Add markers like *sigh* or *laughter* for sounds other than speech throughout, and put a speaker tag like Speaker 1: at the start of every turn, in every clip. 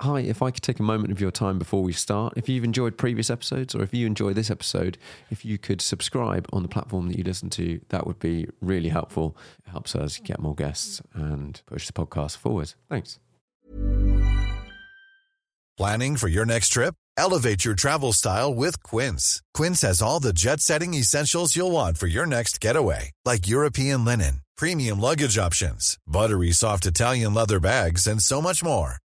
Speaker 1: Hi, if I could take a moment of your time before we start, if you've enjoyed previous episodes or if you enjoy this episode, if you could subscribe on the platform that you listen to, that would be really helpful. It helps us get more guests and push the podcast forward. Thanks.
Speaker 2: Planning for your next trip? Elevate your travel style with Quince. Quince has all the jet setting essentials you'll want for your next getaway, like European linen, premium luggage options, buttery soft Italian leather bags, and so much more.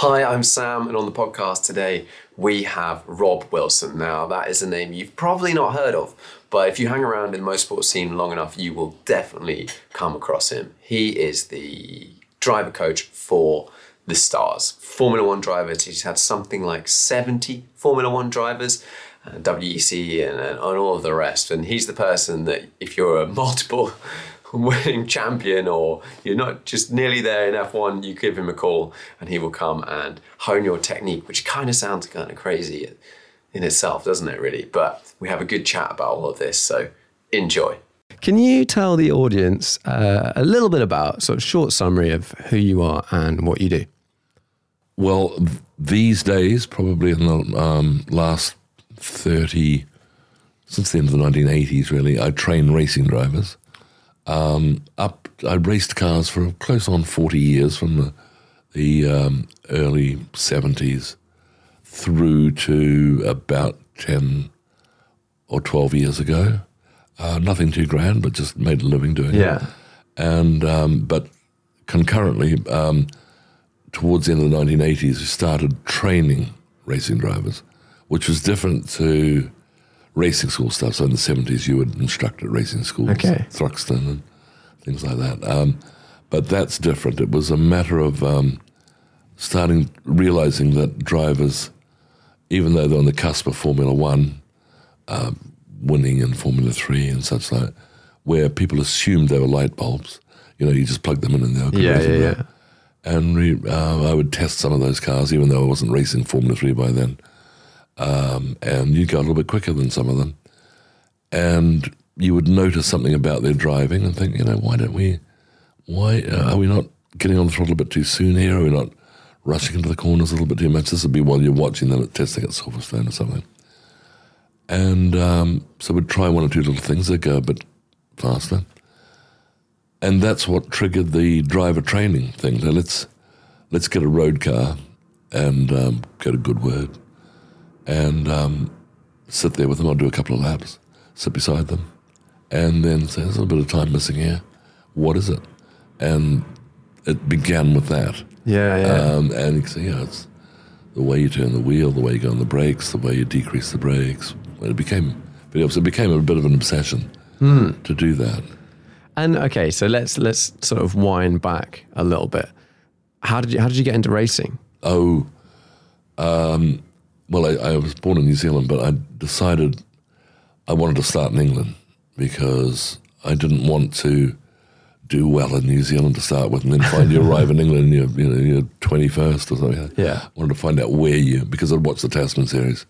Speaker 1: Hi, I'm Sam, and on the podcast today we have Rob Wilson. Now, that is a name you've probably not heard of, but if you hang around in the motorsport scene long enough, you will definitely come across him. He is the driver coach for the Stars, Formula One drivers. He's had something like 70 Formula One drivers. Uh, WEC and, and all of the rest. And he's the person that, if you're a *laughs* multiple winning champion or you're not just nearly there in F1, you give him a call and he will come and hone your technique, which kind of sounds kind of crazy in itself, doesn't it, really? But we have a good chat about all of this, so enjoy. Can you tell the audience uh, a little bit about sort of short summary of who you are and what you do?
Speaker 3: Well, th- these days, probably in the um, last 30, since the end of the 1980s, really, I train racing drivers. Um, up, I raced cars for close on 40 years from the, the um, early 70s through to about 10 or 12 years ago. Uh, nothing too grand, but just made a living doing
Speaker 1: Yeah.
Speaker 3: it. And, um, but concurrently, um, towards the end of the 1980s, we started training racing drivers, which was different to racing school stuff. So in the 70s, you would instruct at racing schools,
Speaker 1: Okay.
Speaker 3: Thruxton and things like that. Um, but that's different. It was a matter of um, starting, realizing that drivers, even though they're on the cusp of Formula One, um, winning in Formula Three and such like, where people assumed they were light bulbs. You know, you just plug them in and they'll go
Speaker 1: Yeah, yeah, yeah.
Speaker 3: And re, uh, I would test some of those cars, even though I wasn't racing Formula Three by then. Um, and you'd go a little bit quicker than some of them. And you would notice something about their driving and think, you know, why don't we, why uh, are we not getting on the throttle a bit too soon here? Are we not rushing into the corners a little bit too much? This would be while you're watching them at testing at Silverstone or something. And um, so we'd try one or two little things that go a bit faster. And that's what triggered the driver training thing. So let's let's get a road car and um, get a good word and um, sit there with them. I'll do a couple of laps, sit beside them, and then say, "There's a little bit of time missing here. What is it?" And it began with that.
Speaker 1: Yeah, yeah.
Speaker 3: Um, and you can say, yeah, it's the way you turn the wheel, the way you go on the brakes, the way you decrease the brakes. It became very It became a bit of an obsession to do that.
Speaker 1: And okay, so let's let's sort of wind back a little bit. How did you how did you get into racing?
Speaker 3: Oh, um, well, I, I was born in New Zealand, but I decided I wanted to start in England because I didn't want to do well in New Zealand to start with, and then find you arrive in England and you're, you know, you're 21st or something.
Speaker 1: Yeah.
Speaker 3: I wanted to find out where you, because I'd watched the Tasman series,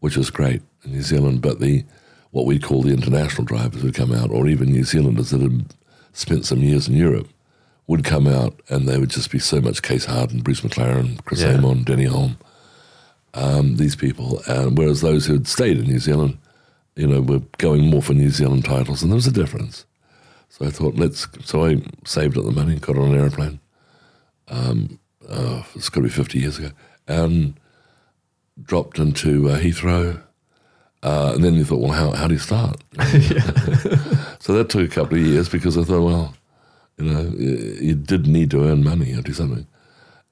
Speaker 3: which was great in New Zealand. But the what we call the international drivers would come out, or even New Zealanders that had spent some years in Europe would come out, and they would just be so much Case Harden, Bruce McLaren, Chris
Speaker 4: Yeah.
Speaker 3: Amon, Denny Hulme, um, these people. And whereas those who had stayed in New Zealand, you know, were going more for New Zealand titles, and there was a difference. So I thought, let's. So I saved up the money, got on an aeroplane. Um, uh, it's got to be fifty years ago, and dropped into uh, Heathrow. Uh, and then you thought, well, how, how do you start? *laughs* *laughs* so that took a couple of years because I thought, well, you know, you, you did need to earn money or do something.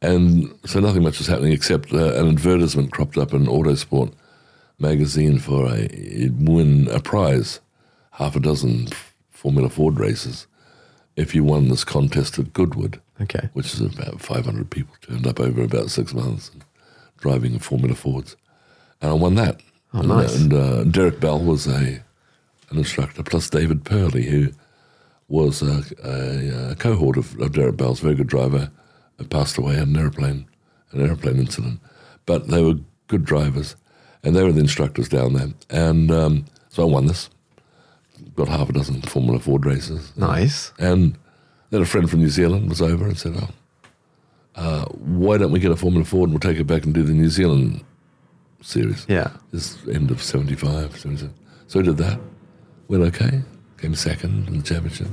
Speaker 3: And so nothing much was happening except uh, an advertisement cropped up in Autosport magazine for a you'd win a prize, half a dozen Formula Ford races, if you won this contest at Goodwood,
Speaker 4: Okay.
Speaker 3: which is about 500 people turned up over about six months driving Formula Fords. And I won that.
Speaker 4: Oh,
Speaker 3: and,
Speaker 4: nice.
Speaker 3: And uh, Derek Bell was a an instructor, plus David Purley, who was a, a, a cohort of, of Derek Bell's, very good driver, and passed away in an airplane, an airplane incident. But they were good drivers, and they were the instructors down there. And um, so I won this, got half a dozen Formula Ford races.
Speaker 4: Nice.
Speaker 3: And then a friend from New Zealand was over and said, "Oh, uh, why don't we get a Formula Ford and we'll take it back and do the New Zealand series?"
Speaker 4: Yeah.
Speaker 3: This end of 75, 77. So we did that. Went okay. Came second in the championship.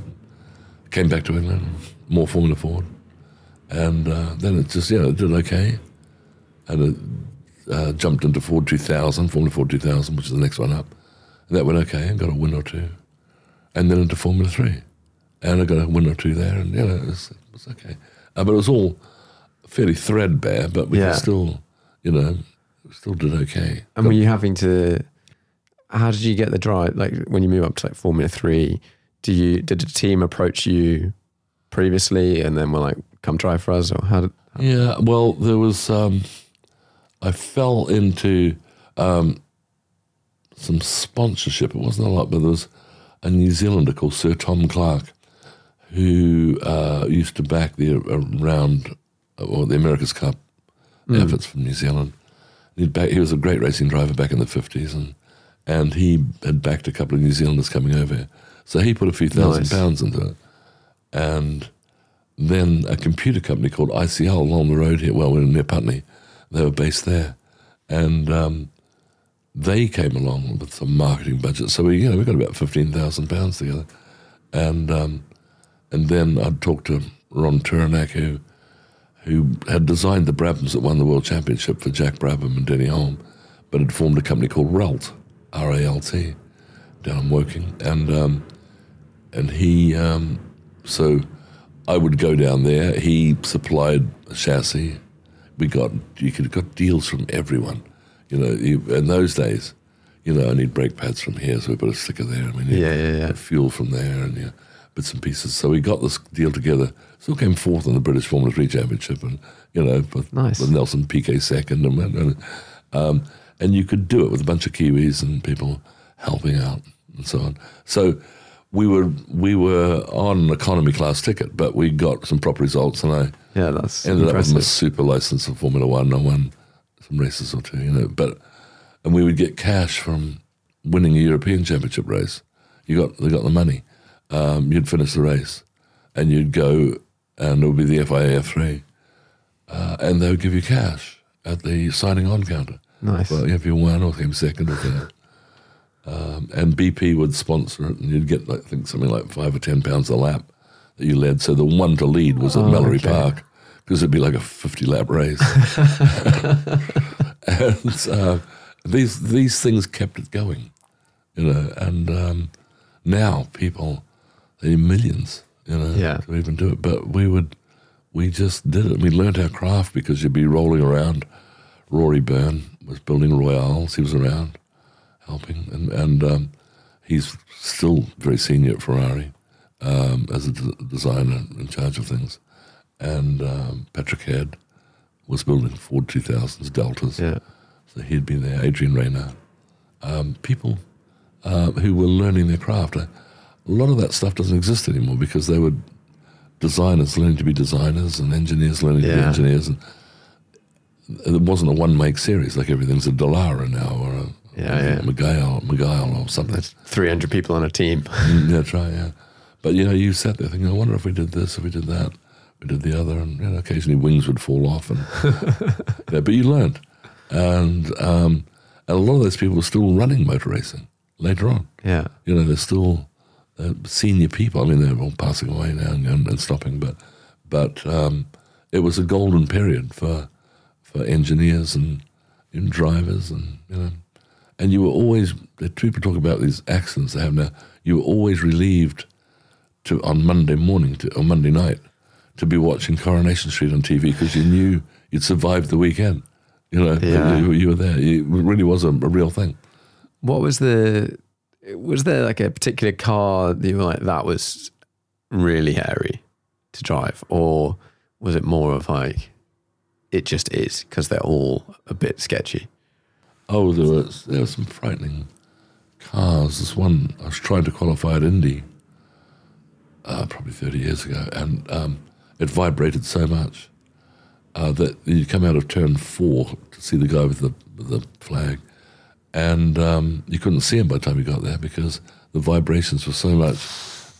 Speaker 3: Came back to England. More Formula Ford. And uh, then it just, yeah, know, it did okay. And it uh, jumped into Ford 2000, Formula Ford 2000, which is the next one up. And that went okay and got a win or two. And then into Formula 3. And I got a win or two there. And, you know, it was, it was okay. Uh, but it was all fairly threadbare, but we
Speaker 4: Yeah.
Speaker 3: still, you know, still did okay.
Speaker 4: And were you having to? How did you get the drive? Like when you move up to like Formula Three, do you did a team approach you previously and then were like, "Come try for us," or how did?
Speaker 3: Yeah, well, there was. Um, I fell into um, some sponsorship. It wasn't a lot, but there was a New Zealander called Sir Tom Clark who uh, used to back the around or the America's Cup efforts from New Zealand. He'd back, he was a great racing driver back in the fifties, and and he had backed a couple of New Zealanders coming over here. So he put a few thousand
Speaker 4: Nice.
Speaker 3: pounds into it, and then a computer company called ICL along the road here. Well, we're near Putney. They were based there, and um, they came along with some marketing budget. So we, you know, we got about fifteen thousand pounds together, and um, and then I'd talked to Ron Tauranac, who who had designed the Brabhams that won the World Championship for Jack Brabham and Denny Hulme, but had formed a company called RALT, R A L T, down in Woking, and um, and he um, so I would go down there. He supplied a chassis. We got you could have got deals from everyone. You know, in those days, you know, I need brake pads from here, so we put a sticker there. and we need
Speaker 4: Yeah, yeah, yeah.
Speaker 3: fuel from there, and yeah, bits and pieces. So we got this deal together. Still came fourth in the British Formula Three Championship, and you know, with,
Speaker 4: Nice.
Speaker 3: with Nelson Piquet second, and and, um, and you could do it with a bunch of Kiwis and people helping out and so on. So we were we were on an economy class ticket, but we got some proper results, and I
Speaker 4: Yeah, that's
Speaker 3: ended up with
Speaker 4: impressive.
Speaker 3: my super license of Formula One. I won some races or two, you know. But and we would get cash from winning a European Championship race. You got they got the money. Um, you'd finish the race, and you'd go, and it would be the FIA F3, uh, and they would give you cash at the signing on counter.
Speaker 4: Nice.
Speaker 3: Well, if you won or came second or third. Um, and BP would sponsor it, and you'd get, like, I think, something like five or ten pounds a lap that you led. So the one to lead was at
Speaker 4: Oh,
Speaker 3: Mallory
Speaker 4: okay.
Speaker 3: Park because it'd be like a fifty lap race. *laughs* *laughs* and uh, these these things kept it going, you know. And um, now people, they need millions, you know,
Speaker 4: Yeah.
Speaker 3: to even do it. But we would, we just did it. We learned our craft because you'd be rolling around. Rory Byrne was building Royales. He was around helping, and and um, he's still very senior at Ferrari um, as a d- designer in charge of things. And um, Patrick Head was building Ford 2000s Deltas,
Speaker 4: Yeah.
Speaker 3: so he'd been there. Adrian Reynard, um, people uh, who were learning their craft. A lot of that stuff doesn't exist anymore because they were designers learning to be designers and engineers learning to be
Speaker 4: Yeah.
Speaker 3: engineers, and it wasn't a one make series like everything's a Dallara now or a
Speaker 4: Yeah, yeah.
Speaker 3: Mygale, Mygale or something.
Speaker 4: 300 people on a team. *laughs*
Speaker 3: Mm, That's right, yeah. But you know, you sat there thinking, I wonder if we did this, if we did that, we did the other, and you know, occasionally wings would fall off, and *laughs* yeah, but you learned, and um, and a lot of those people are still running motor racing later on.
Speaker 4: Yeah.
Speaker 3: You know, they're still uh, senior people. I mean, they're all passing away now and, and stopping, but but um, it was a golden period for for engineers and, and drivers, and you know, and you were always. The people talk about these accidents they have now. You were always relieved to on Monday morning to or Monday night to be watching Coronation Street on TV because you knew you'd survived the weekend. You know,
Speaker 4: Yeah.
Speaker 3: you, you were there. It really was a, a real thing.
Speaker 4: What was the, was there like a particular car that you were like, that was really hairy to drive? Or was it more of like, it just is because they're all a bit sketchy?
Speaker 3: Oh, there was there were some frightening cars. This one I was trying to qualify at Indy, uh, probably thirty years ago, and um, it vibrated so much uh, that you come out of turn four to see the guy with the with the flag, and um, you couldn't see him by the time you got there because the vibrations were so much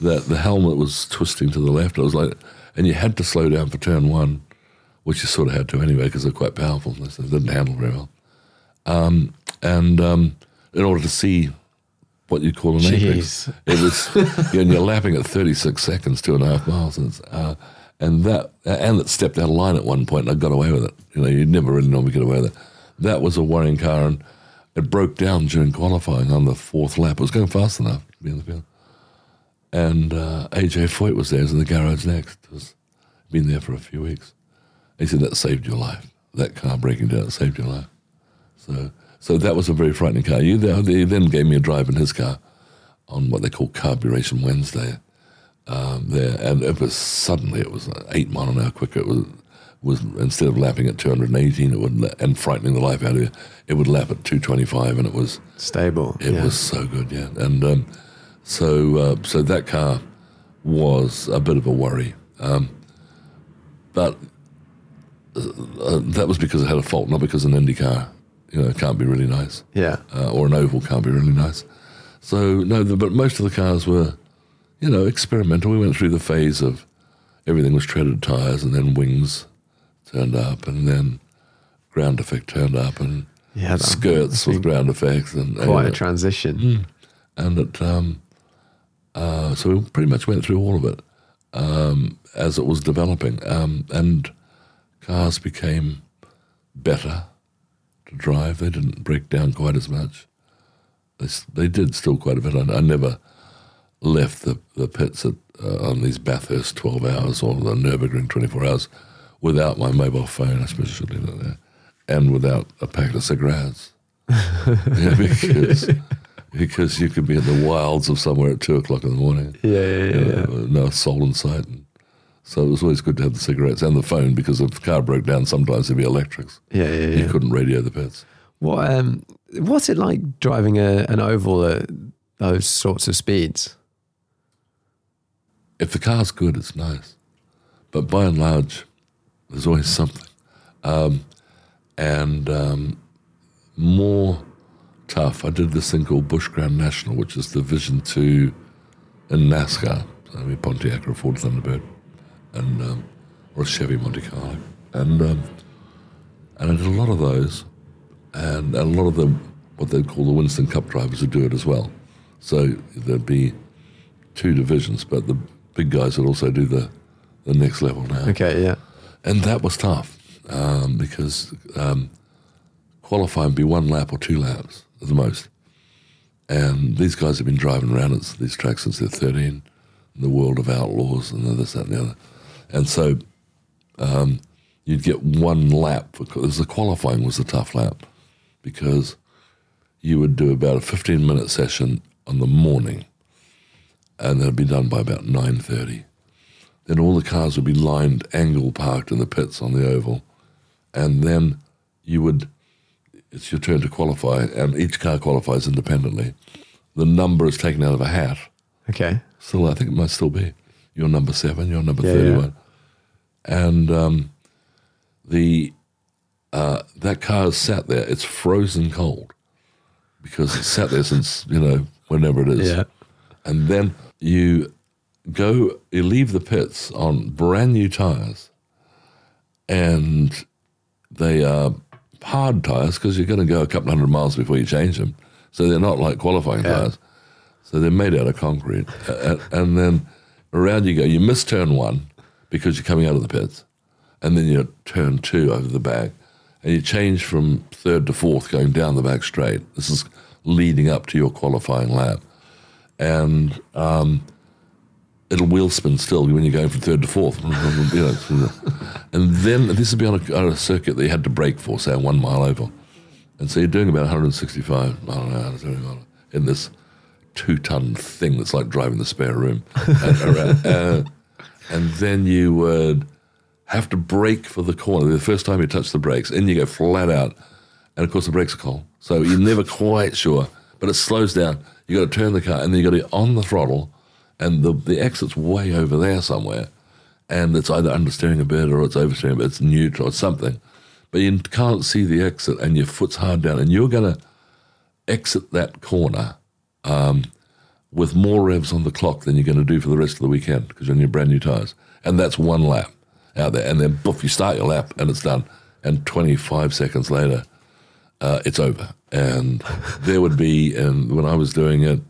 Speaker 3: that the helmet was twisting to the left. It was like, and you had to slow down for turn one, which you sort of had to anyway because they're quite powerful. They didn't handle very well um, and um, in order to see what you'd call an apex, it was, *laughs* and you're lapping at 36 seconds, two and a half miles, and, uh, and that, and it stepped out of line at one point, and I got away with it. You know, you'd never really normally get away with it. That was a worrying car, and it broke down during qualifying on the fourth lap. It was going fast enough to be in the field. And uh, AJ Foyt was there, he was in the garage next. Was been there for a few weeks. He said that saved your life. That car breaking down saved your life. So, so that was a very frightening car. You, they then gave me a drive in his car on what they call Carburetion Wednesday. Um, there, and it was suddenly it was eight mile an hour quicker. It was was instead of lapping at 218, it would and frightening the life out of you. It would lap at 225, and it was
Speaker 4: Stable.
Speaker 3: it
Speaker 4: yeah.
Speaker 3: was so good, yeah. And um, so uh, so that car was a bit of a worry, um, but uh, that was because it had a fault, not because an Indy car, you know, can't be really nice,
Speaker 4: Yeah.
Speaker 3: uh, or an oval can't be really nice. So no, the, but most of the cars were, you know, experimental. We went through the phase of everything was treaded tires, and then wings turned up, and then ground effect turned up, and
Speaker 4: Yeah, that
Speaker 3: skirts with ground effects, and
Speaker 4: Quite
Speaker 3: uh,
Speaker 4: a transition.
Speaker 3: and it, um, uh, so we pretty much went through all of it um, as it was developing, um, and cars became better to drive. They didn't break down quite as much. They, they did still quite a bit. I, I never left the, the pits at, uh, on these Bathurst 12 hours or the Nürburgring 24 hours without my mobile phone. I suppose I should leave it there. And without a packet of cigarettes. *laughs* yeah, because, because you could be in the wilds of somewhere at two o'clock in the morning.
Speaker 4: Yeah, yeah, yeah. yeah.
Speaker 3: Uh, no soul in sight. And so it was always good to have the cigarettes and the phone because if the car broke down, sometimes there'd be electrics.
Speaker 4: Yeah, yeah,
Speaker 3: You couldn't radio the pits.
Speaker 4: What um, what's it like driving a, an oval at those sorts of speeds?
Speaker 3: If the car's good, it's nice. But by and large, there's always something. Um, and um, more tough, I did this thing called Busch Grand National, which is the Division 2 in NASCAR. I mean, Pontiac or Ford Thunderbird, and, um, or a Chevy Monte Carlo. And, um, and I did a lot of those. And a lot of them, what they'd call the Winston Cup drivers, would do it as well. So there'd be two divisions, but the big guys would also do the, the next level now.
Speaker 4: Okay, yeah.
Speaker 3: And that was tough um, because um, qualifying would be one lap or two laps at the most. And these guys have been driving around at these tracks since they're 13, in the world of outlaws and this, that, and the other. And so um, you'd get one lap, because the qualifying was a tough lap, because you would do about a 15 minute session on the morning, and then it'd be done by about 9.30 then all the cars would be lined, angle parked in the pits on the oval, and then you would. It's your turn to qualify, and each car qualifies independently. The number is taken out of a hat.
Speaker 4: Okay.
Speaker 3: Still, I think it might still be your number seven, your number
Speaker 4: Yeah,
Speaker 3: thirty-one, and um, the uh, that car is sat there. It's frozen cold because it's sat there since you know whenever it is.
Speaker 4: Yeah.
Speaker 3: And then you go, you leave the pits on brand new tires, and they are hard tires because you're going to go a couple hundred miles before you change them. So they're not like qualifying tires. So they're made out of concrete. and, and then around you go. You miss turn one because you're coming out of the pits, and then you turn two over the back, and you change from third to fourth going down the back straight. This is leading up to your qualifying lap, and um, it'll wheel spin still when you're going from third to fourth. *laughs* and then this would be on a, on a circuit that you had to brake for, say, one mile oval. And so you're doing about 165 mile an hour in this two ton thing that's like driving the spare room. *laughs* around, uh, and then you would have to brake for the corner. The first time you touch the brakes, and you go flat out. And of course, the brakes are cold. So you're never quite sure. But it slows down. you got to turn the car, and then you got to be on the throttle, and the, the exit's way over there somewhere. And it's either understeering a bit or it's oversteering a bit, it's neutral, or something but you can't see the exit and your foot's hard down, and you're going to exit that corner um, with more revs on the clock than you're going to do for the rest of the weekend because you're on your brand new tires. And that's one lap out there. And then, boof, you start your lap and it's done. And 25 seconds later, uh, it's over. And *laughs* there would be, and when I was doing it,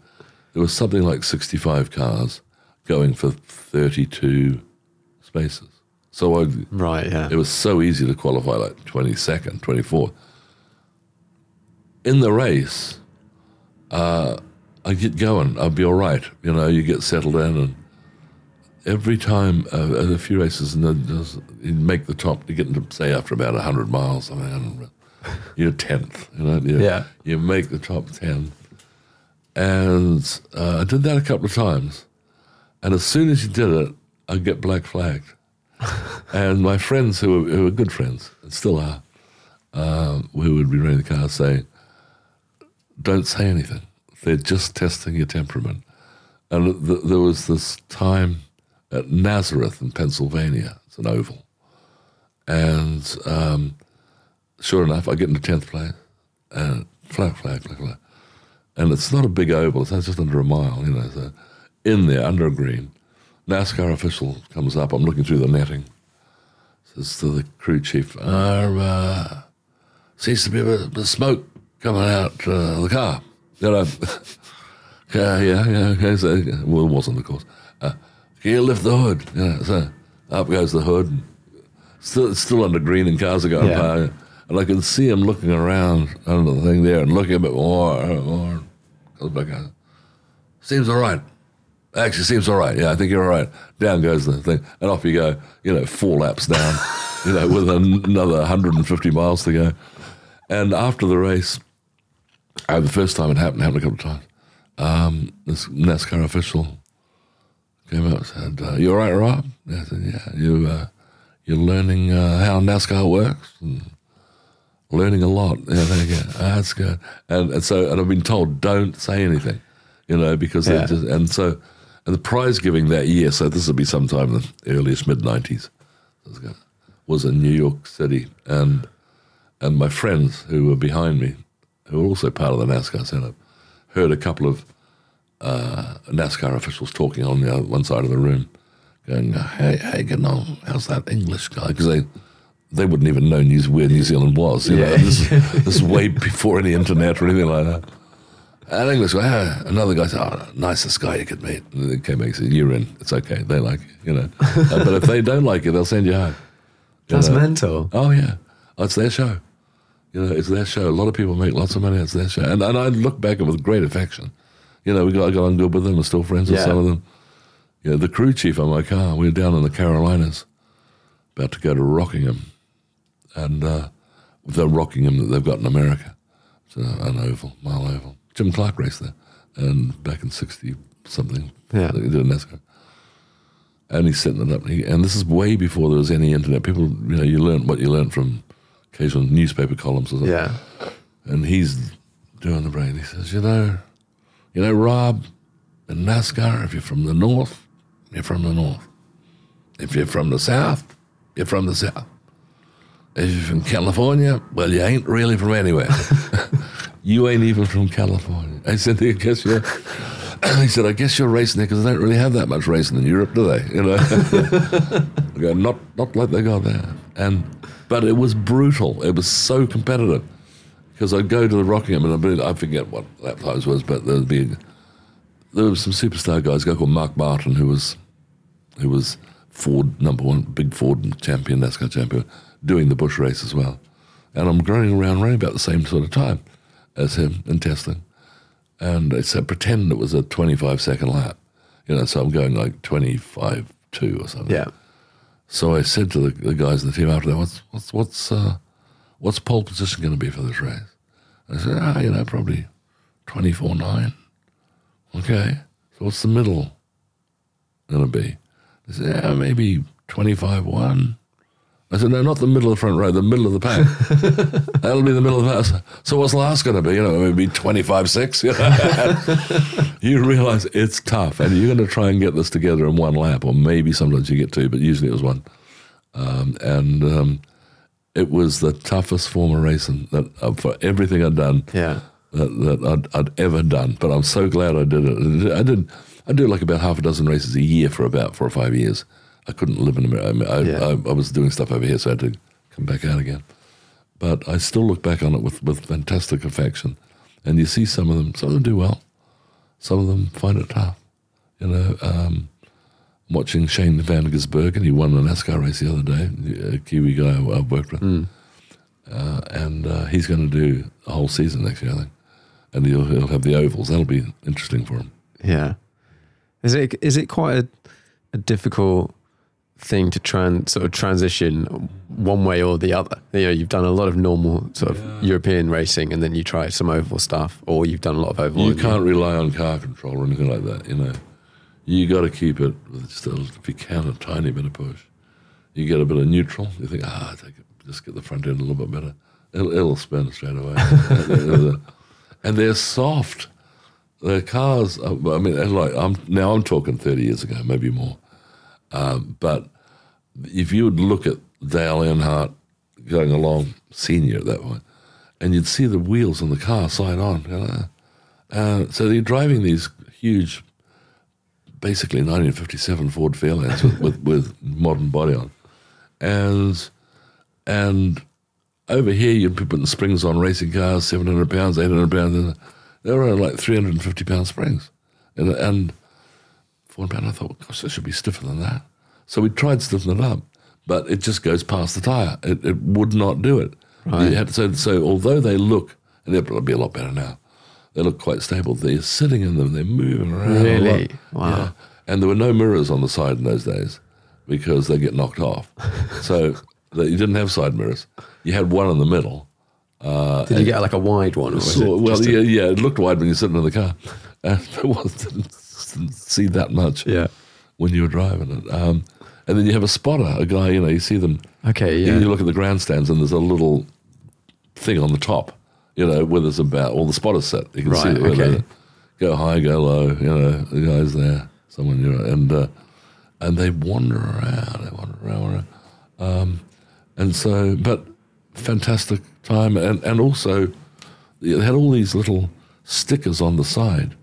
Speaker 3: there was something like 65 cars going for 32 spaces. So I,
Speaker 4: right, yeah.
Speaker 3: It was so easy to qualify like 22nd, 24th. In the race, uh, I get going. I'll be all right. You know, you get settled in, and every time uh, a few races, and you make the top. You get into say after about hundred miles. I mean, *laughs* you're tenth. You know, you,
Speaker 4: yeah.
Speaker 3: You make the top ten, and uh, I did that a couple of times. And as soon as you did it, I get black flagged *laughs* and my friends, who were, who were good friends, and still are, um, who would be running the car, say, "Don't say anything. They're just testing your temperament." And th- there was this time at Nazareth in Pennsylvania. It's an oval, and um, sure enough, I get into tenth place, and flag, flag, flag, flag, and it's not a big oval. It's just under a mile, you know. So in there, under a green NASCAR official comes up. I'm looking through the netting. Says to the crew chief, uh, seems to be a bit of smoke coming out uh, the car. You *laughs* know, yeah, yeah, yeah. Okay, so, well, it wasn't, of course. Uh, can you lift the hood? Yeah, so up goes the hood. And still, it's still under green, and cars are going yeah. by. And I can see him looking around under the thing there and looking a bit more. more. Goes back out. Seems all right. Actually, seems all right. Yeah, I think you're all right. Down goes the thing, and off you go. You know, four laps down. *laughs* you know, with another 150 miles to go. And after the race, uh, the first time it happened, happened a couple of times. Um, this NASCAR official came up and said, uh, "You all right, Rob?" And I said, "Yeah." You uh, you're learning uh, how NASCAR works and learning a lot. Yeah, there you go. That's good. And, and so, and I've been told, don't say anything, you know, because yeah. just and so and the prize giving that year, so this would be sometime in the earliest mid 90s, was in New York City. And, and my friends who were behind me, who were also part of the NASCAR setup, heard a couple of uh, NASCAR officials talking on the other, one side of the room, going, "Hey, hey, you know, how's that English guy?" Because they they wouldn't even know New, where New Zealand was. You yeah. know, this, *laughs* this is way before any internet or anything like that. And English, ah, another guy said, oh, nicest guy you could meet. And they came back and said, you're in. It's okay. They like you, you know. *laughs* uh, but if they don't like you, they'll send you home.
Speaker 4: You That's know? mental.
Speaker 3: Oh, yeah. Oh, it's their show. You know, it's their show. A lot of people make lots of money. It's their show. And, and I look back at it with great affection. You know, we got, I got on good with them. We're still friends with yeah. some of them. You know, the crew chief on my car, we were down in the Carolinas, about to go to Rockingham. And uh, the Rockingham that they've got in America. It's an oval, mile oval. Jim Clark raced there, and back in sixty something.
Speaker 4: Yeah,
Speaker 3: he did a NASCAR. And he's setting it up. He, and this is way before there was any internet. People, you know, you learn what you learn from occasional newspaper columns or something.
Speaker 4: Yeah.
Speaker 3: And he's doing the brain. He says, you know, you know, Rob, in NASCAR, if you're from the north, you're from the north. If you're from the south, you're from the south. If you're from California, well, you ain't really from anywhere. *laughs* You ain't even from California. I said, I guess you're. *coughs* he said, I guess you're racing there because they don't really have that much racing in Europe, do they? You know, *laughs* go, not not like they got there. And but it was brutal. It was so competitive because I'd go to the Rockingham and I'd be, I forget what lap times was, but there'd be there were some superstar guys. A guy called Mark Martin who was who was Ford number one, big Ford champion, NASCAR champion, doing the Busch race as well. And I'm going around running about the same sort of time as him in Tesla. And it's said, pretend it was a 25 second lap, you know. So I'm going like 25 two or something.
Speaker 4: Yeah.
Speaker 3: So I said to the, the guys in the team after that, what's what's what's uh, what's pole position going to be for this race? I said, ah, you know, probably twenty four nine. Okay, so what's the middle going to be? They said, yeah, maybe twenty five one. I said, no, not the middle of the front row, the middle of the pack. *laughs* That'll be the middle of the pack. So what's last going to be? You know, maybe 25 6. *laughs* You, realize it's tough and you're going to try and get this together in one lap, or maybe sometimes you get two, but usually it was one. Um, and um, it was the toughest form of racing that uh, for everything I'd done
Speaker 4: Yeah.
Speaker 3: that, that I'd, I'd ever done. But I'm so glad I did it. I did I did like about half a dozen races a year for about four or five years. I couldn't live in America. I, mean, I,
Speaker 4: Yeah.
Speaker 3: I, I was doing stuff over here, so I had to come back out again. But I still look back on it with, with fantastic affection. And you see some of them, some of them do well. Some of them find it tough. You know, um, watching Shane Van Gisbergen, he won a NASCAR race the other day, a Kiwi guy I've worked with. Uh, and uh, he's going to do a whole season next year, I think. And he'll, he'll have the ovals. That'll be interesting for him.
Speaker 4: Yeah. Is it is it quite a, a difficult thing to try and sort of transition one way or the other? You know, you've done a lot of normal sort of European racing, and then you try some oval stuff, or you've done a lot of oval.
Speaker 3: You can't rely on car control or anything like that. You know, you got to keep it with just a, if you can a tiny bit of push. You get a bit of neutral. You think, ah, just get the front end a little bit better. It'll, it'll spin straight away. *laughs* and they're soft. The cars. are- I mean, like I'm now. I'm talking thirty years ago, maybe more. Um, but if you would look at Dale Earnhardt going along, senior at that point, and you'd see the wheels on the car side on. You know? Uh, so they're driving these huge, basically 1957 Ford Fairlanes with, with, with modern body on, and and over here you'd be putting springs on racing cars, 700 pounds, 800 pounds. They were like 350 pound springs, and and for one pound I thought, gosh, they should be stiffer than that. So we tried to stiffen it up, but it just goes past the tire. It, it would not do it. You had so, so although they look, and they'll probably be a lot better now, they look quite stable. They're sitting in them, they're moving around.
Speaker 4: Really? Wow.
Speaker 3: Yeah. And there were no mirrors on the side in those days because they get knocked off. *laughs* so that you didn't have side mirrors. You had one in the middle.
Speaker 4: Did you get like a wide one? Or was
Speaker 3: So, well,
Speaker 4: just a-
Speaker 3: yeah, yeah, it looked wide when you're sitting in the car. Uh, *laughs* it was, didn't, didn't see that much
Speaker 4: Yeah.
Speaker 3: when you were driving it. Um, and then you have a spotter, a guy, you know, you see them.
Speaker 4: Okay, yeah.
Speaker 3: You look at the grandstands and there's a little thing on the top, you know, where there's about all the spotters set. You can see
Speaker 4: Right,
Speaker 3: it. where
Speaker 4: okay.
Speaker 3: Go high, go low, you know, the guy's there, someone, you know, and, uh, and they wander around, they wander around, wander around. Um, and so, but fantastic time. And, and also, they had all these little stickers on the side,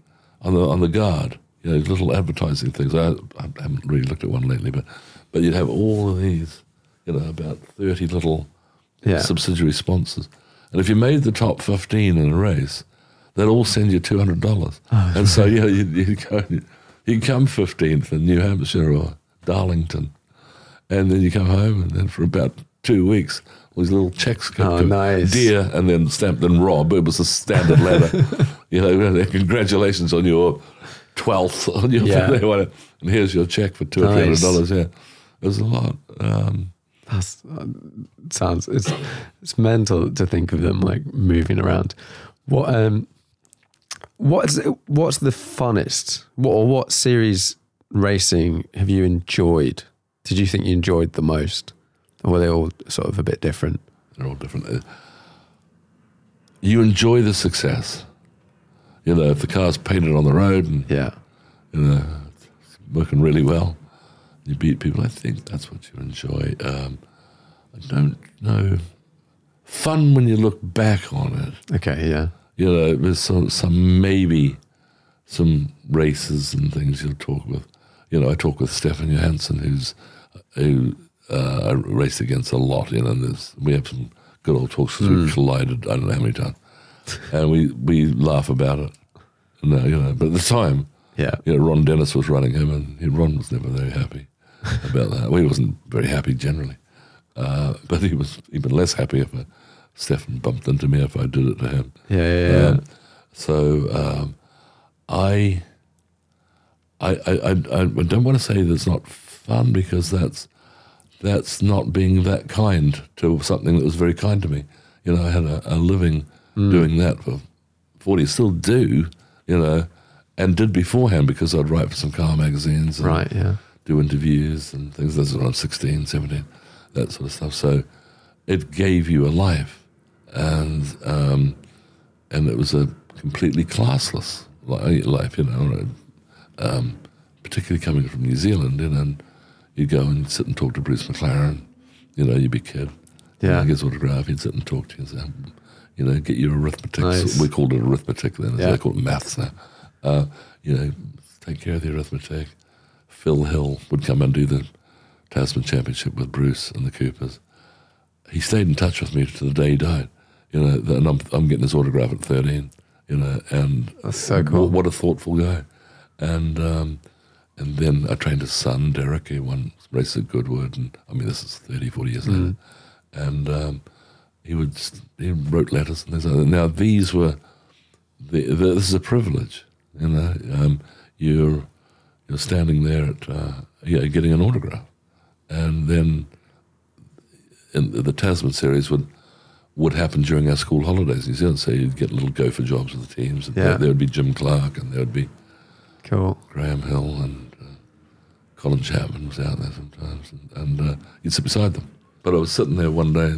Speaker 3: on the on the guard. You know, little advertising things. I, I haven't really looked at one lately, but but you'd have all of these. You know, about thirty little
Speaker 4: Yeah.
Speaker 3: subsidiary sponsors, and if you made the top fifteen in a race, they'd all send you two hundred dollars. Oh, and so you know, you you go, you come fifteenth in New Hampshire or Darlington, and then you come home, and then for about two weeks, all these little checks come
Speaker 4: Oh, nice.
Speaker 3: dear, and then stamped and Rob. It was a standard letter. *laughs* you know, congratulations on your twelfth on your
Speaker 4: Yeah. *laughs*
Speaker 3: and here's your check for two or three hundred dollars. Yeah, was a lot. Um,
Speaker 4: That's, uh, sounds it's it's mental to think of them like moving around. What um, what's what's the funnest? What or what series racing have you enjoyed? Did you think you enjoyed the most, or were they all sort of a bit different?
Speaker 3: They're all different. Uh, You enjoy the success. You know, if the car's painted on the road and
Speaker 4: Yeah,
Speaker 3: you know, it's working really well, you beat people. I think that's what you enjoy. Um, I don't know. Fun when you look back on it.
Speaker 4: okay, yeah,
Speaker 3: You know, there's some, some maybe some races and things you'll talk with. You know, I talk with Stefan Johansson, who's who uh, I raced against a lot. You know, and there's, we have some good old talks 'cause we collided. I don't know how many times, and we we laugh about it. No, you know, but at the time,
Speaker 4: Yeah.
Speaker 3: you know, Ron Dennis was running him, and he, Ron was never very happy about that. Well, he wasn't very happy generally, uh, but he was even less happy if uh, Stefan bumped into me if I did it to him.
Speaker 4: Yeah, yeah, yeah.
Speaker 3: Um, so um, I, I, I, I, I don't want to say that's not fun because that's that's not being that kind to something that was very kind to me. You know, I had a, a living
Speaker 4: Hmm.
Speaker 3: doing that for forty. Still do, you know, and did beforehand because I'd write for some car magazines. And
Speaker 4: Right, yeah.
Speaker 3: Do interviews and things. This was when I was 16, 17, that sort of stuff. So it gave you a life, and um, and it was a completely classless life, you know. Um, particularly coming from New Zealand, you know, and you'd go and sit and talk to Bruce McLaren, you know, you'd be a kid.
Speaker 4: Yeah.
Speaker 3: Get his autograph, he'd sit and talk to you and say, you know, get your arithmetic.
Speaker 4: Nice.
Speaker 3: We called it arithmetic then,
Speaker 4: Yeah.
Speaker 3: they call it maths now. Uh, you know, take care of the arithmetic. Phil Hill would come and do the Tasman Championship with Bruce and the Coopers. He stayed in touch with me to the day he died. You know, and I'm, I'm getting his autograph at 13. You know, and
Speaker 4: That's so cool.
Speaker 3: What, what a thoughtful guy. And um, and then I trained his son, Derek. He won races at Goodwood, and I mean this is 30, 40 years later. And um, he would he wrote letters and things like that. Now these were the, the, this is a privilege, you know. Um, you're you're standing there at uh, yeah, getting an autograph, and then in the, the Tasman series would would happen during our school holidays in New Zealand. So you'd get little go for jobs with the teams, and
Speaker 4: Yeah.
Speaker 3: there, there would be Jim Clark, and there would be
Speaker 4: Cool.
Speaker 3: Graham Hill, and uh, Colin Chapman was out there sometimes, and, and uh, you'd sit beside them. But I was sitting there one day,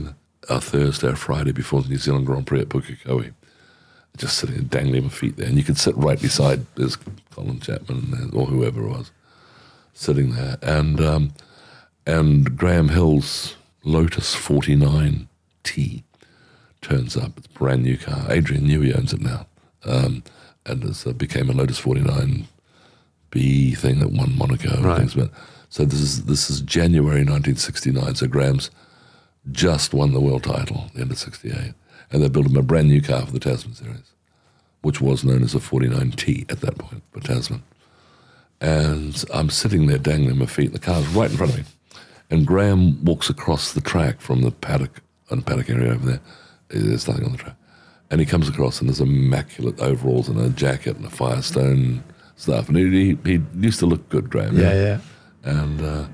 Speaker 3: a Thursday or Friday before the New Zealand Grand Prix at Pukekohe, just sitting and dangling my feet there, and you could sit right beside this Colin Chapman or whoever it was, sitting there, and um, and Graham Hill's Lotus 49T turns up. It's a brand new car. Adrian Newey owns it now, um, and it uh, became a Lotus 49B thing that won Monaco. and
Speaker 4: Right.
Speaker 3: things. But so this is this is January 1969. So Graham's just won the world title at the end of '68, and they built him a brand new car for the Tasman series, which was known as a 49T at that point for Tasman. And I'm sitting there dangling my feet. The car's right in front of me. And Graham walks across the track from the paddock, on the paddock area over there. There's nothing on the track. And he comes across and there's immaculate overalls and a jacket and a Firestone stuff. And he, he, he used to look good, Graham.
Speaker 4: Yeah, yeah.
Speaker 3: And, uh,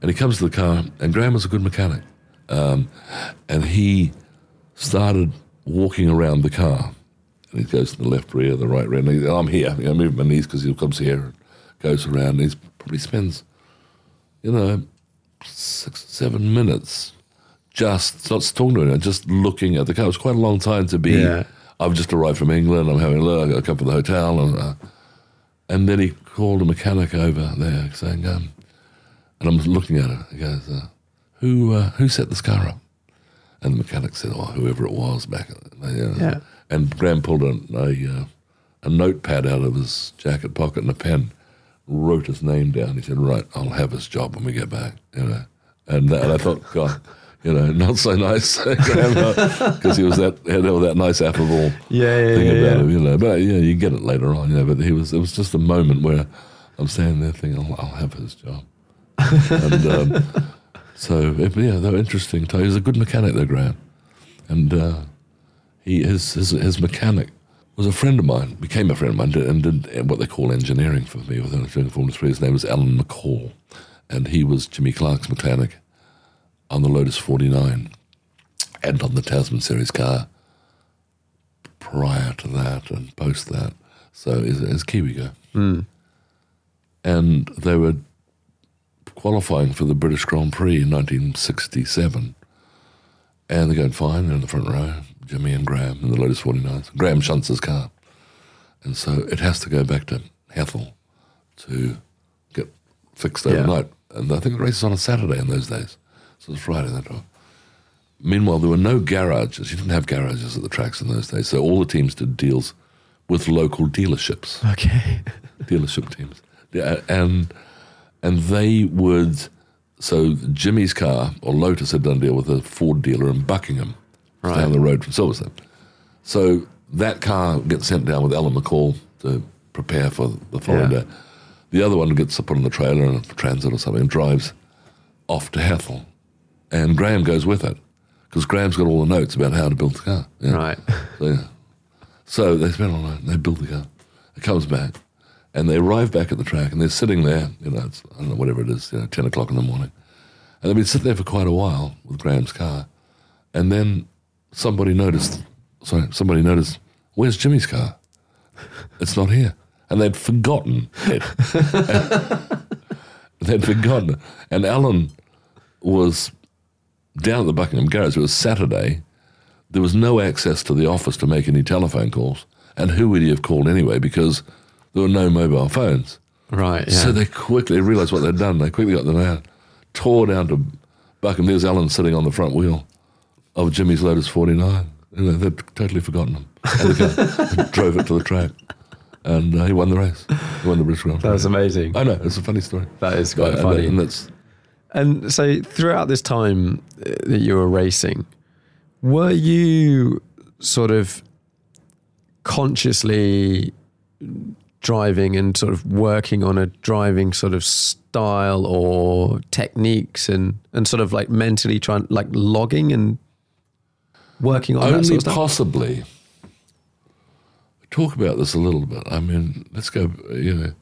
Speaker 3: and he comes to the car, and Graham was a good mechanic. Um, and he started walking around the car. And he goes to the left rear, the right rear. And he, I'm here. You know, move my knees because he comes here and goes around. And he probably spends, you know, six, seven minutes just not talking to anyone, just looking at the car. It was quite a long time to be.
Speaker 4: Yeah.
Speaker 3: I've just arrived from England. I'm having a look. I come from the hotel, and uh, and then he called a mechanic over there saying, um, and I'm looking at it. He goes, uh, "Who uh, who set this car up?" And the mechanic said, "Oh, whoever it was back." Then, you know.
Speaker 4: Yeah.
Speaker 3: And Graham pulled a a, uh, a notepad out of his jacket pocket and a pen, wrote his name down. He said, "Right, I'll have his job when we get back." You know, and, that, and I thought, God. You know, *laughs* not so nice *laughs* because he was that had all that nice affable
Speaker 4: Yeah, yeah,
Speaker 3: thing
Speaker 4: yeah,
Speaker 3: about
Speaker 4: yeah.
Speaker 3: him, you know. But yeah, you get it later on, you know. But he was it was just a moment where I'm standing there thinking, I'll, I'll have his job. *laughs* and um, so yeah, they were interesting. He was a good mechanic, though, Graham, and uh, he his, his his mechanic was a friend of mine, became a friend of mine, and did what they call engineering for me within doing Formula Three. His name was Alan McCall, and he was Jimmy Clark's mechanic on the Lotus 49 and on the Tasman Series car prior to that and post that. So is is Kiwi go. And they were qualifying for the British Grand Prix in 1967. And they're going fine. They're in the front row, Jimmy and Graham in the Lotus 49s. Graham shunts his car. And so it has to go back to Hethel to get fixed
Speaker 4: Yeah.
Speaker 3: overnight. And I think the race is on a Saturday in those days. So it's Friday that time. meanwhile, there were no garages. You didn't have garages at the tracks in those days. So all the teams did deals with local dealerships,
Speaker 4: Okay.
Speaker 3: dealership teams. Yeah, and and they would. So Jimmy's car or Lotus had done a deal with a Ford dealer in Buckingham,
Speaker 4: Right.
Speaker 3: down the road from Silverstone. So that car gets sent down with Alan McCall to prepare for the following
Speaker 4: Yeah.
Speaker 3: day. The other one gets put on the trailer in a transit or something and drives off to Hethel. And Graham goes with it because Graham's got all the notes about how to build the car. Yeah.
Speaker 4: Right.
Speaker 3: So, yeah. so they spend all night and they build the car. It comes back and they arrive back at the track and they're sitting there, you know, I don't know, whatever it is, you know, 10 o'clock in the morning. And they've been sitting there for quite a while with Graham's car. And then somebody noticed, sorry, somebody noticed, where's Jimmy's car? It's not here. And they'd forgotten it. *laughs* they'd forgotten. And Alan was down at the Buckingham Garage. It was Saturday. There was no access to the office to make any telephone calls. And who would he have called anyway? Because there were no mobile phones.
Speaker 4: Right. Yeah.
Speaker 3: So they quickly realised what they'd done. They quickly got them out, tore down to Buckingham. There's Alan sitting on the front wheel of Jimmy's Lotus 49. You know, they'd totally forgotten him. And the guy *laughs* drove it to the track. And uh, he won the race. He won the British Grand Prix.
Speaker 4: that was amazing.
Speaker 3: I know, it's a funny story.
Speaker 4: That is quite
Speaker 3: and,
Speaker 4: funny.
Speaker 3: And that's,
Speaker 4: And so throughout this time uh, that you were racing, were you sort of consciously driving and sort of working on a driving sort of style or techniques and, and sort of like mentally trying like logging and working on that
Speaker 3: only
Speaker 4: sort of stuff?
Speaker 3: possibly talk about this a little bit. I mean, let's go. You know,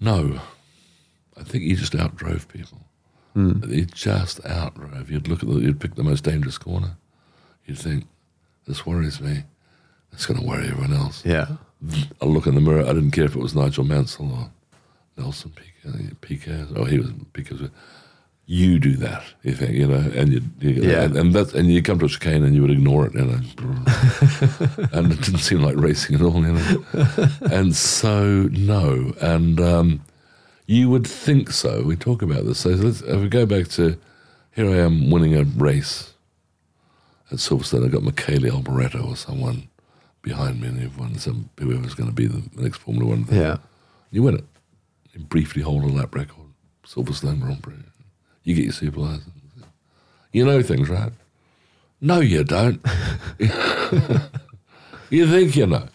Speaker 3: no, I think you just outdrove people. Hmm. You just outdrove. You'd look at the, you'd pick the most dangerous corner. You'd think, this worries me. It's going to worry everyone else.
Speaker 4: yeah.
Speaker 3: I look in the mirror. I didn't care if it was Nigel Mansell or Nelson Piquet. Piquet or he was Piquet. You do that, you think, you know, and you, you
Speaker 4: Yeah.
Speaker 3: and, and that's and you come to a chicane and you would ignore it, you know, *laughs* and it didn't seem like racing at all, you know, and so no, and um, you would think so. We talk about this. So let's if we go back to here, I am winning a race at Silverstone. I got Michele Alboreto or someone behind me, and everyone, some whoever's going to be the next Formula One thing.
Speaker 4: Yeah.
Speaker 3: You win it. You briefly hold a lap record. Silverstone Grand Prix. You get your super license. You know things, right? No, you don't. *laughs* you think you know.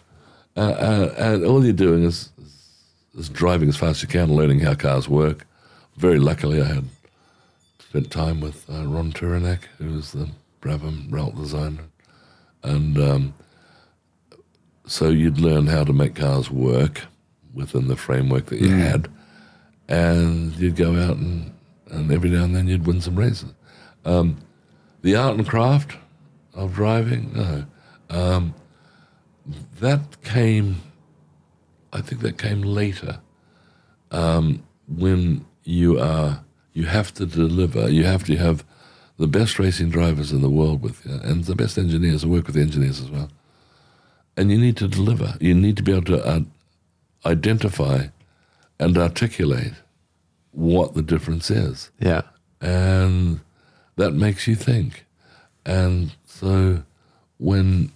Speaker 3: Uh, uh, and all you're doing is, is, is driving as fast as you can, learning how cars work. Very luckily, I had spent time with uh, Ron Tauranac, who was the Brabham route designer. And um, so you'd learn how to make cars work within the framework that you had, and you'd go out and, and every now and then you'd win some races. Um, the art and craft of driving, no, um, that came. I think that came later, um, when you are you have to deliver. You have to have the best racing drivers in the world with you, and the best engineers. I work with the engineers as well and you need to deliver. You need to be able to uh, identify and articulate what the difference is,
Speaker 4: Yeah.
Speaker 3: and that makes you think. And so, when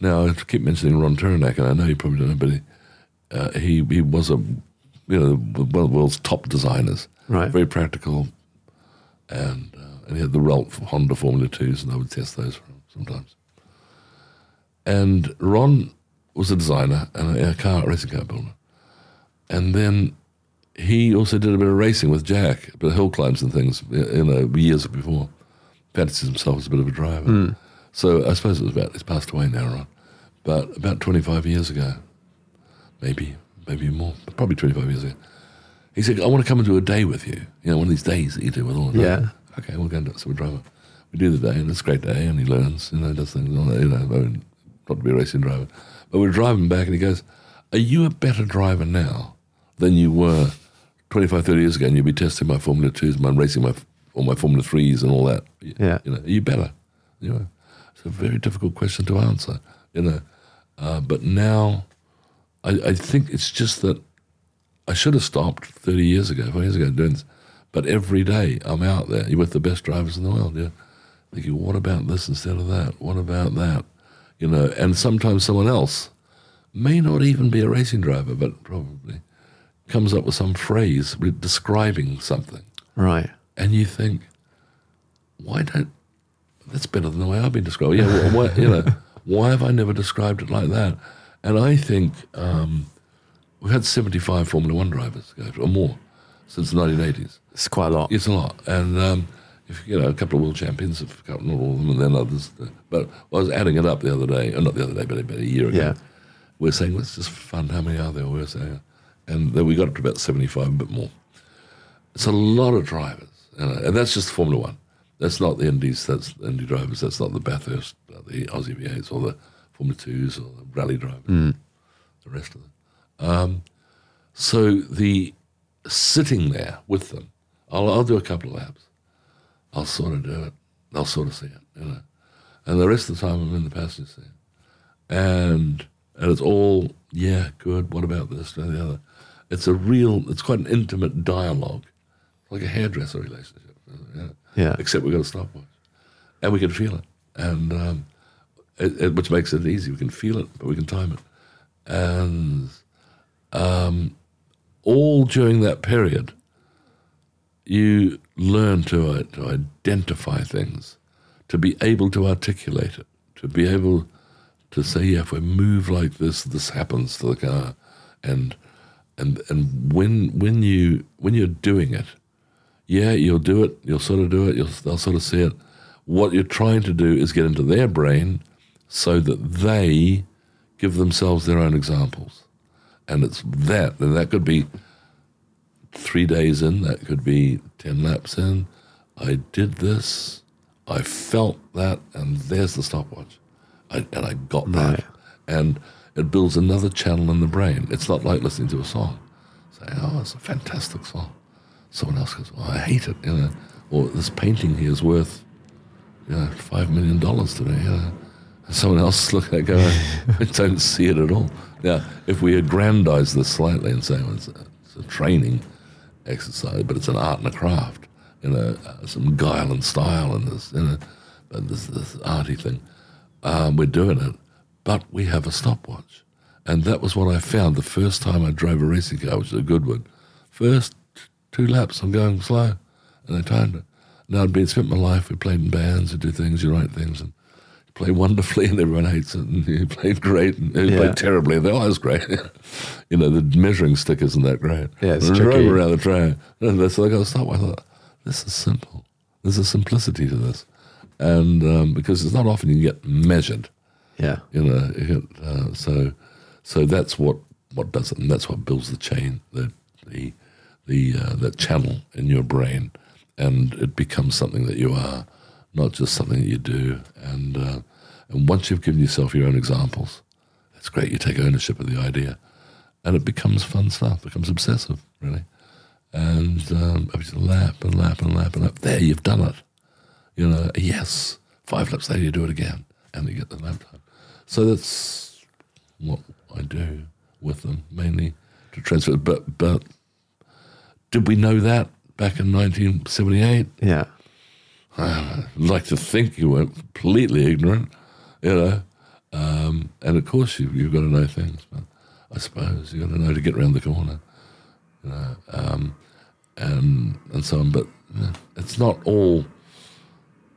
Speaker 3: now I keep mentioning Ron Tauranac, and I know you probably don't know, but he uh, he, he was a you know one of the world's top designers,
Speaker 4: Right.
Speaker 3: Very practical, and uh, and he had the Ralt Honda Formula Twos, and I would test those for him sometimes. And Ron was a designer and a, a car racing car builder. And then he also did a bit of racing with Jack, a bit of hill climbs and things, you know, years before. Fancies himself as a bit of a driver. Hmm. So I suppose it was about, he's passed away now, Ron, but about 25 years ago, maybe, maybe more, but probably 25 years ago, he said, I want to come and do a day with you. You know, one of these days that you do with all of
Speaker 4: Yeah.
Speaker 3: Okay, we'll go and do it. So we drive up. We do the day, and it's a great day, and he learns, you know, does things, you know, not to be a racing driver. But we're driving back, and he goes, Are you a better driver now than you were 25, 30 years ago? And you'll be testing my Formula 2s, my racing, my, all my Formula 3s, and all that.
Speaker 4: Yeah.
Speaker 3: You know, are you better? You know, it's a very difficult question to answer, you know. Uh, but now, I, I think it's just that I should have stopped 30 years ago, 40 years ago doing this. But every day I'm out there with the best drivers in the world, yeah. thinking, what about this instead of that? What about that? You know, and sometimes someone else may not even be a racing driver, but probably comes up with some phrase describing something.
Speaker 4: Right.
Speaker 3: And you think, why don't, that's better than the way I've been described. Yeah, well, why, you know, *laughs* why have I never described it like that? And I think um, we've had 75 Formula One drivers go, or more since the 1980s.
Speaker 4: It's quite a lot.
Speaker 3: It's a lot. And um, if you know, a couple of world champions, couple, not all of them, and then others. But I was adding it up the other day, or not the other day, but about a year ago.
Speaker 4: Yeah.
Speaker 3: We're saying, let's just fund how many are there? We're saying, and then we got up to about 75, a bit more. It's a lot of drivers, you know, and that's just Formula One. That's not the Indies, that's the Indy drivers, that's not the Bathurst, uh, the Aussie V8s, or the Formula Twos, or the rally drivers, the rest of them. Um, so the sitting there with them, I'll, I'll do a couple of laps. I'll sort of do it. I'll sort of see it, you know. And the rest of the time I'm in the passenger seat. And and it's all, yeah, good, what about this, that, the other. It's a real, it's quite an intimate dialogue, like a hairdresser relationship. Yeah.
Speaker 4: Yeah.
Speaker 3: Except we've got a stopwatch. And we can feel it. And um, it, it, which makes it easy. We can feel it, but we can time it. And um, all during that period, you learn to, uh, to identify things, to be able to articulate it, to be able to say, yeah, if we move like this, this happens to the car, and and and when when you when you're doing it, yeah, you'll do it, you'll sort of do it, you'll they'll sort of see it. What you're trying to do is get into their brain so that they give themselves their own examples, and it's that, and that could be three days in, that could be 10 laps in. I did this, I felt that, and there's the stopwatch. I, and I got that.
Speaker 4: Right.
Speaker 3: And it builds another channel in the brain. It's not like listening to a song. Say, oh, it's a fantastic song. Someone else goes, oh, I hate it, you know. Or this painting here is worth, you know, $5 million today, you know. And someone else look at it go, *laughs* I don't see it at all. Now, if we aggrandize this slightly and say, well, it's, a, it's a training exercise, but it's an art and a craft, you know, uh, some guile and style and this, you know, but this, this arty thing. Um, we're doing it, but we have a stopwatch. And that was what I found the first time I drove a racing car, which is a good one. First two laps, I'm going slow, and I timed it. Now I'd been spent my life, we played in bands, you do things, you write things, and play wonderfully, and everyone hates it, and you played great, and you
Speaker 4: Yeah.
Speaker 3: played terribly, and they always great. *laughs* you know, the measuring stick isn't that great.
Speaker 4: Yeah, it's
Speaker 3: and
Speaker 4: tricky.
Speaker 3: around the track, and that's like I got to stop. I thought, this is simple. There's a simplicity to this, and um, because it's not often you get measured
Speaker 4: Yeah.
Speaker 3: you know you get, uh, so so that's what what does it and that's what builds the chain the the the uh, that channel in your brain and it becomes something that you are not just something that you do and uh, and once you've given yourself your own examples it's great you take ownership of the idea and it becomes fun stuff becomes obsessive really and um, it's a lap and lap and lap and lap there you've done it you know, yes, five laps later you do it again, and you get the lap time. So that's what I do with them, mainly to transfer. But but did we know that back in 1978?
Speaker 4: Yeah.
Speaker 3: I'd like to think you weren't completely ignorant, you know. Um, and of course, you, you've got to know things, but I suppose you've got to know to get around the corner, you know, um, and and so on. But yeah, it's not all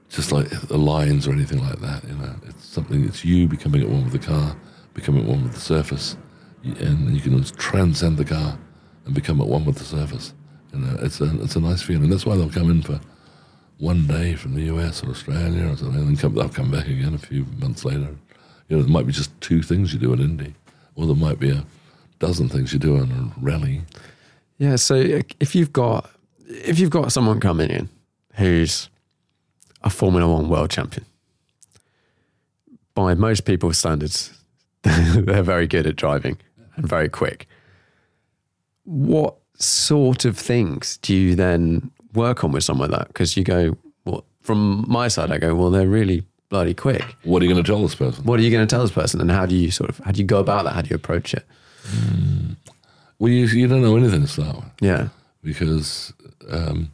Speaker 3: just like the lines or anything like that. You know, it's something. It's you becoming at one with the car, becoming at one with the surface, and you can transcend the car and become at one with the surface. You know, it's a it's a nice feeling. That's why they'll come in for one day from the US or Australia or something, and come, they'll come back again a few months later. You know, there might be just two things you do at Indy, or there might be a dozen things you do in a rally.
Speaker 4: Yeah. So uh, if you've got if you've got someone coming in who's a Formula One world champion, by most people's standards, *laughs* they're very good at driving and very quick. What sort of things do you then work on with someone like that? Because you go, well, from my side, I go, well, they're really bloody quick.
Speaker 3: What are you going to tell this person?
Speaker 4: What are you going to tell this person, and how do you sort of how do you go about that? How do you approach it?
Speaker 3: Well, you, you don't know anything to start with.
Speaker 4: Yeah,
Speaker 3: because um,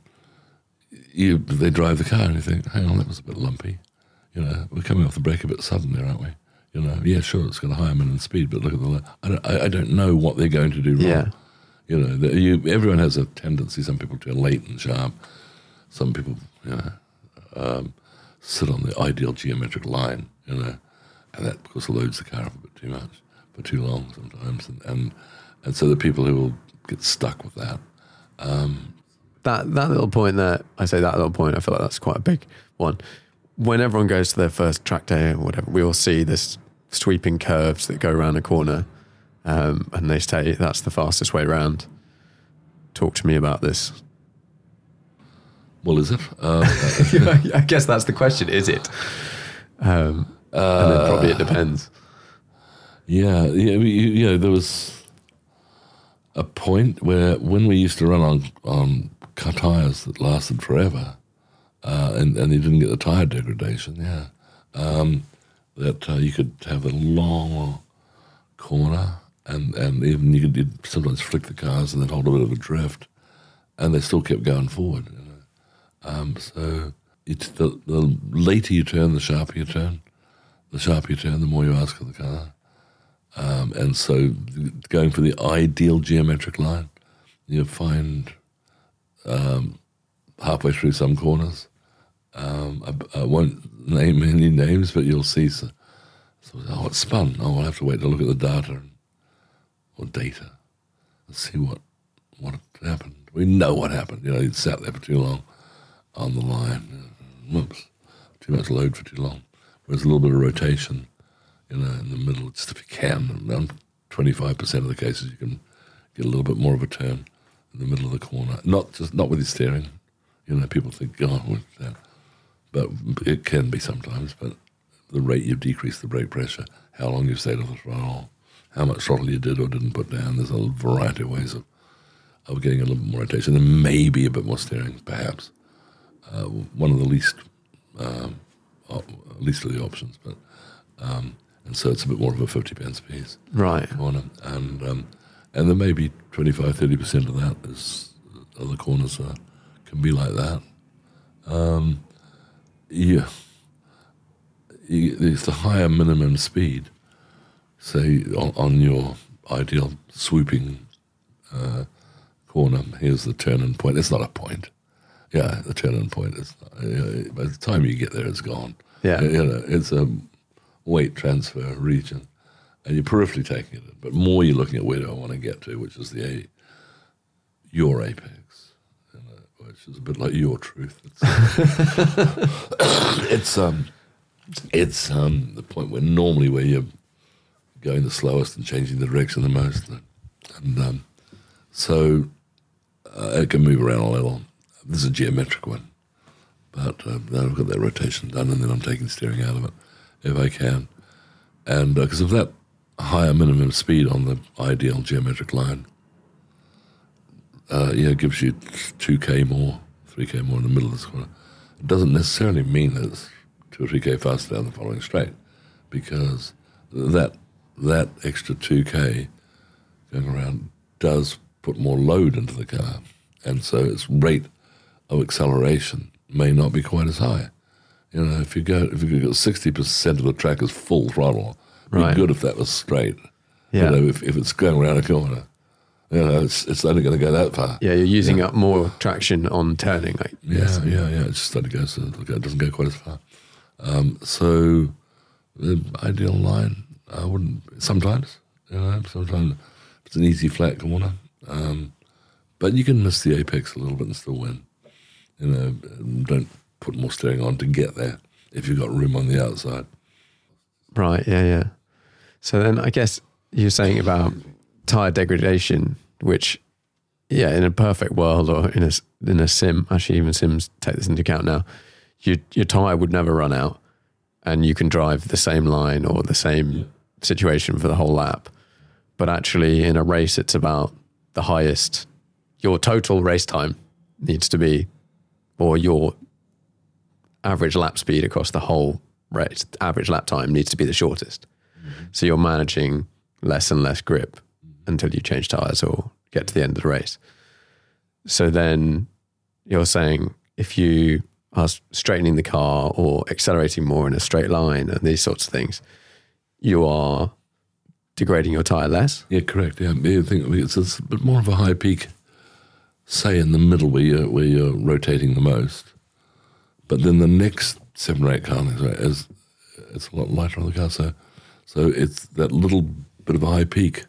Speaker 3: you they drive the car and you think, hang on, that was a bit lumpy. You know, we're coming off the brake a bit suddenly, aren't we? You know, yeah, sure, it's got a higher minimum speed, but look at the. I don't, I, I don't know what they're going to do wrong.
Speaker 1: Yeah.
Speaker 3: You know, the, you, everyone has a tendency. Some people turn late and sharp. Some people, you know, um, sit on the ideal geometric line. You know, and that of course loads the car up a bit too much for too long sometimes, and and, and so the people who will get stuck with that.
Speaker 1: that that little point there, I say that little point, I feel like that's quite a big one. When everyone goes to their first track day or whatever, we all see this sweeping curves that go around a corner, um, and they say that's the fastest way around. Talk to me about this.
Speaker 3: Well, is it? Um, *laughs*
Speaker 1: I guess that's the question: is it? Um, and then probably it depends.
Speaker 3: Yeah, yeah, we, you know, there was a point where when we used to run on on car tires that lasted forever, uh, and and you didn't get the tire degradation. Yeah, um, that uh, you could have a long corner, and and even you could sometimes flick the cars and then hold a bit of a drift, and they still kept going forward. You know? um, so it's the, the later you turn, the sharper you turn. The sharper you turn, the more you ask of the car. Um, and so going for the ideal geometric line, you find um, halfway through some corners. Um, I, I won't name any names, but you'll see. So, so, oh, it's spun. Oh, I'll have to wait to look at the data or data and see what what happened. We know what happened. You know, it sat there for too long on the line. Whoops, too much load for too long. Whereas a little bit of rotation you know, in the middle, just if you can. Around 25% of the cases, you can get a little bit more of a turn in the middle of the corner. Not just not with your steering. You know, people think, oh, what's that? But it can be sometimes. But the rate you've decreased the brake pressure, how long you've stayed on the throttle, how much throttle you did or didn't put down. There's a variety of ways of, of getting a little bit more rotation and maybe a bit more steering, perhaps. Uh, one of the least um, op- least of the options, but um, and so it's a bit more of a 50 pence piece
Speaker 1: Right.
Speaker 3: corner. And um, and then maybe 25, 30% of that is other corners are, can be like that. Um, yeah. It's the higher minimum speed, say, on, on your ideal swooping uh, corner. Here's the turning point. It's not a point. Yeah, the turning point is. Uh, by the time you get there, it's gone.
Speaker 1: Yeah.
Speaker 3: you know, it's a weight transfer region, and you're peripherally taking it. But more, you're looking at where do I want to get to, which is the a, your apex, you know, which is a bit like your truth. It's, *laughs* *coughs* it's um, it's um, the point where normally where you're going the slowest and changing the direction the most, and um, so uh, it can move around a little. This is a geometric one, but uh, now I've got that rotation done, and then I'm taking steering out of it if I can, and because of that higher minimum speed on the ideal geometric line, uh, yeah, it gives you two k more, three k more in the middle of this corner. It doesn't necessarily mean that it's two or three k faster down the following straight, because that that extra two k going around does put more load into the car, and so its rate of acceleration may not be quite as high. You know, if you go if you got sixty percent of the track is full throttle, it'd
Speaker 1: Right.
Speaker 3: be good if that was straight.
Speaker 1: Yeah.
Speaker 3: You know, if, if it's going around a corner, you know, it's it's only going to go that far.
Speaker 1: Yeah, you're using up more traction on turning. Like,
Speaker 3: Yeah, yeah, yeah. It just only goes. It doesn't go quite as far. Um, so the ideal line, I wouldn't. Sometimes, you know, sometimes it's an easy flat corner, um, but you can miss the apex a little bit and still win. You know, don't put more steering on to get there if you've got room on the outside.
Speaker 1: Right. Yeah. Yeah. So then I guess you're saying about tire degradation, which, yeah, in a perfect world or in a in a sim, actually even sims take this into account now. Your your tire would never run out, and you can drive the same line or the same situation for the whole lap. But actually, in a race, it's about the highest. Your total race time needs to be, or your average lap speed across the whole race, average lap time needs to be the shortest. Mm-hmm. So you're managing less and less grip mm-hmm. until you change tires or get to the end of the race. So then you're saying if you are straightening the car or accelerating more in a straight line and these sorts of things, you are degrading your tire less.
Speaker 3: Yeah, correct. Yeah, I think it's, a bit more of a high peak, say in the middle where you're, where you're rotating the most. But then the next seven or eight car is it's a lot lighter on the car, so so it's that little bit of a high peak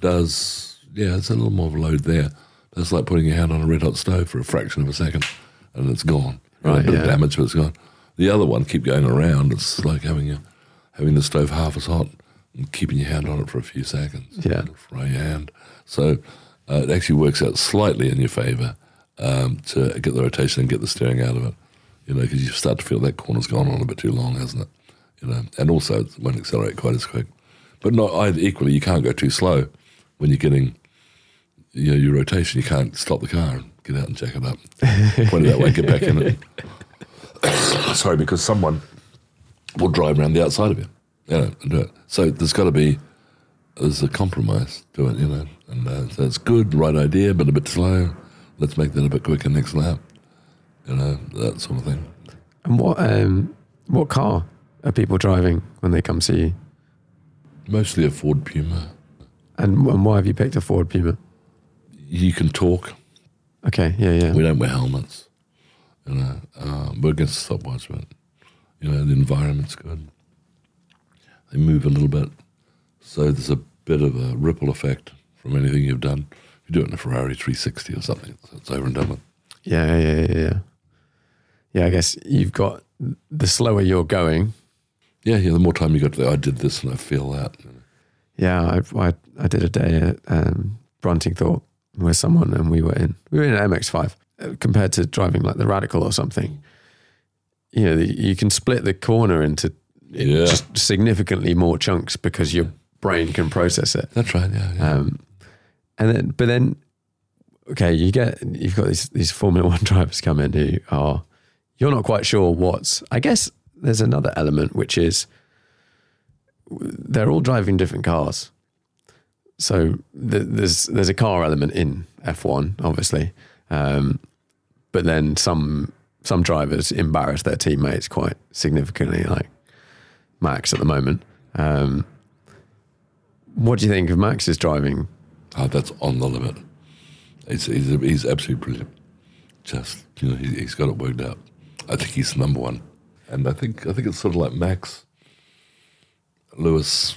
Speaker 3: does yeah, it's a little more of a load there. That's like putting your hand on a red hot stove for a fraction of a second, and it's gone.
Speaker 1: Right,
Speaker 3: a bit
Speaker 1: yeah.
Speaker 3: of damage, but it's gone. The other one, keep going around. It's like having your having the stove half as hot and keeping your hand on it for a few seconds.
Speaker 1: Yeah.
Speaker 3: Fry your hand. So uh, it actually works out slightly in your favour um, to get the rotation and get the steering out of it. You know, because you start to feel that corner's gone on a bit too long, hasn't it? You know, and also it won't accelerate quite as quick. But not either, equally, you can't go too slow when you're getting you know, your rotation. You can't stop the car and get out and check it up. Point it that way, get back in it. *coughs* Sorry, because someone will drive around the outside of you, you know, and do it. So there's got to be there's a compromise to it, you know. And uh, so it's good, right idea, but a bit slow. Let's make that a bit quicker next lap, you know, that sort of thing.
Speaker 1: And what um, what car are people driving when they come see you?
Speaker 3: Mostly a Ford Puma.
Speaker 1: And, and why have you picked a Ford Puma?
Speaker 3: You can talk.
Speaker 1: Okay, yeah, yeah.
Speaker 3: We don't wear helmets. You know, uh, we're against stopwatch, but you know the environment's good. They move a little bit, so there's a bit of a ripple effect from anything you've done. If you do it in a Ferrari 360 or something, it's- it's over and done with.
Speaker 1: Yeah, yeah, yeah, yeah. Yeah, I guess you've got the slower you're going.
Speaker 3: Yeah, yeah. The more time you got to, I did this and I feel that.
Speaker 1: Yeah, I I, I did a day at um, Bruntingthorpe with someone, and we were in we were in an MX-5 uh, compared to driving like the Radical or something. You know, the, you can split the corner into
Speaker 3: Yeah.
Speaker 1: just significantly more chunks because your brain can process it.
Speaker 3: That's right. Yeah, yeah.
Speaker 1: Um, and then, but then, okay, you get you've got these these Formula *laughs* One drivers come in who are you're not quite sure what's. I guess there's another element which is they're all driving different cars. So th- there's there's a car element in F1, obviously, um, but then some some drivers embarrass their teammates quite significantly, like Max at the moment. Um, what do you think of Max's driving?
Speaker 3: Oh, that's on the limit. He's, he's, absolutely brilliant. Just you know, he, he's got it worked out. I think he's number one, and I think I think it's sort of like Max, Lewis.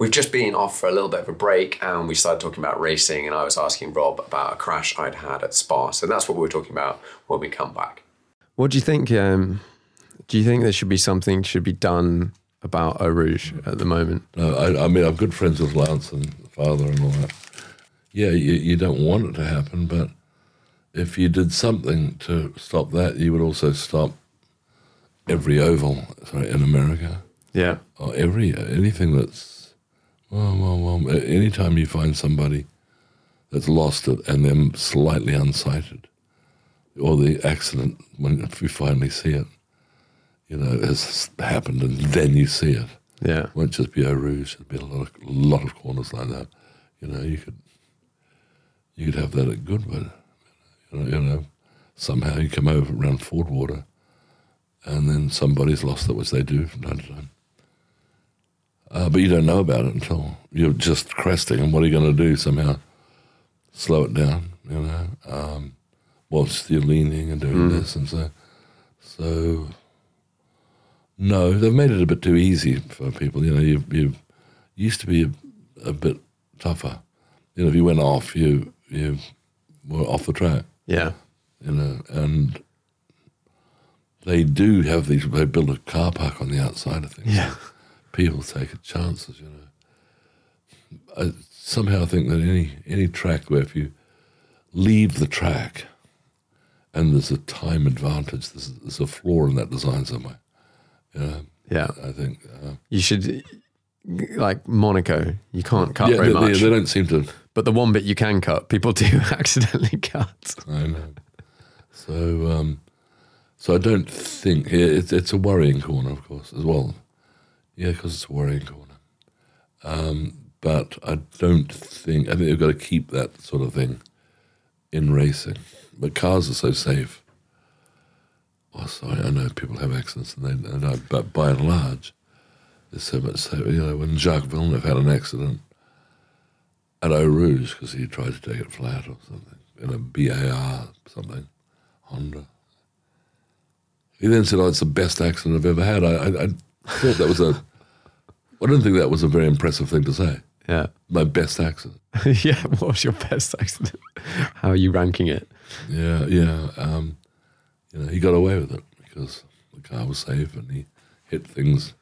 Speaker 4: We've just been off for a little bit of a break and we started talking about racing and I was asking Rob about a crash I'd had at Spa. So that's what we were talking about when we come back.
Speaker 1: What do you think? Um, do you think there should be something should be done about Eau Rouge at the moment?
Speaker 3: No, I, I mean, I'm good friends with Lance and father and all that. Yeah, you, you don't want it to happen, but if you did something to stop that, you would also stop every oval sorry, in America.
Speaker 1: Yeah,
Speaker 3: or every anything that's well, well, well. Anytime you find somebody that's lost it and they're slightly unsighted, or the accident when if you finally see it, you know, has happened, and then you see it.
Speaker 1: yeah,
Speaker 3: It won't just be Eau Rouge. There'd be a lot of lot of corners like that. You know, you could you could have that at Goodwood. You know, you know, somehow you come over around Fordwater, and then somebody's lost it, which they do from time to time. Uh, but you don't know about it until you're just cresting, and what are you going to do? Somehow slow it down, you know, um, whilst you're leaning and doing this, and so, so. No, they've made it a bit too easy for people. You know, you you used to be a, a bit tougher. You know, if you went off, you you were off the track
Speaker 1: Yeah.
Speaker 3: you know, and they do have these. They build a car park on the outside of things.
Speaker 1: Yeah.
Speaker 3: People take chances. You know, I somehow I think that any any track where if you leave the track and there's a time advantage, there's, there's a flaw in that design somewhere. You know,
Speaker 1: Yeah.
Speaker 3: I think. Uh,
Speaker 1: You should, like Monaco, you can't cut
Speaker 3: yeah,
Speaker 1: very
Speaker 3: they,
Speaker 1: much.
Speaker 3: they don't seem to.
Speaker 1: but the one bit you can cut, people *laughs* do accidentally cut.
Speaker 3: I know. So, um, so I don't think it's it's a worrying corner, of course, as well. Yeah, because it's a worrying corner. Um, but I don't think I think they've got to keep that sort of thing in racing. But cars are so safe. Oh, sorry, I know people have accidents, and they, but by and large, there's so much safe. You know, when Jacques Villeneuve had an accident at Eau Rouge because he tried to take it flat or something in a BAR something, Honda. He then said, "Oh, it's the best accident I've ever had." I, I, I thought that was a. I didn't think that was a very impressive thing to say.
Speaker 1: Yeah.
Speaker 3: My best accident. *laughs*
Speaker 1: yeah. What was your best accident? How are you ranking it?
Speaker 3: Yeah, yeah. Um, you know, he got away with it because the car was safe and he hit things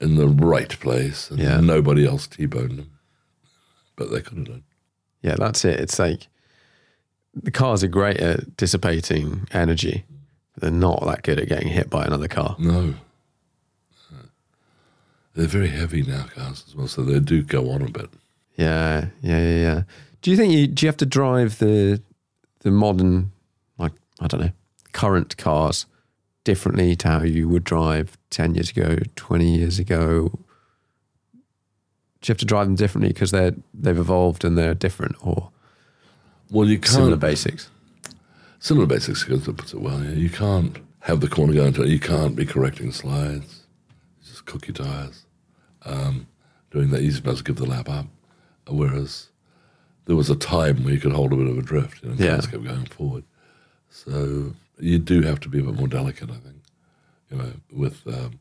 Speaker 3: in the right place, and
Speaker 1: Yeah.
Speaker 3: nobody else t-boned him. But they could have done.
Speaker 1: Yeah, that's it. It's like the cars are great at dissipating energy. They're not that good at getting hit by another car.
Speaker 3: No. They're very heavy now, cars as well, so they do go on a bit.
Speaker 1: Yeah, yeah, yeah, yeah. Do you think you do you have to drive the the modern like I don't know current cars differently to how you would drive ten years ago, twenty years ago? Do you have to drive them differently because they're they've evolved and they're different, or
Speaker 3: Well, you can't
Speaker 1: similar basics?
Speaker 3: Similar basics, because it puts it well. Yeah, you can't have the corner going to. You can't be correcting slides. Just cook tires. Um, doing that, supposed to give the lap up. Whereas there was a time where you could hold a bit of a drift. You know,
Speaker 1: Yeah.
Speaker 3: cars kept going forward. So you do have to be a bit more delicate, I think. You know, with um,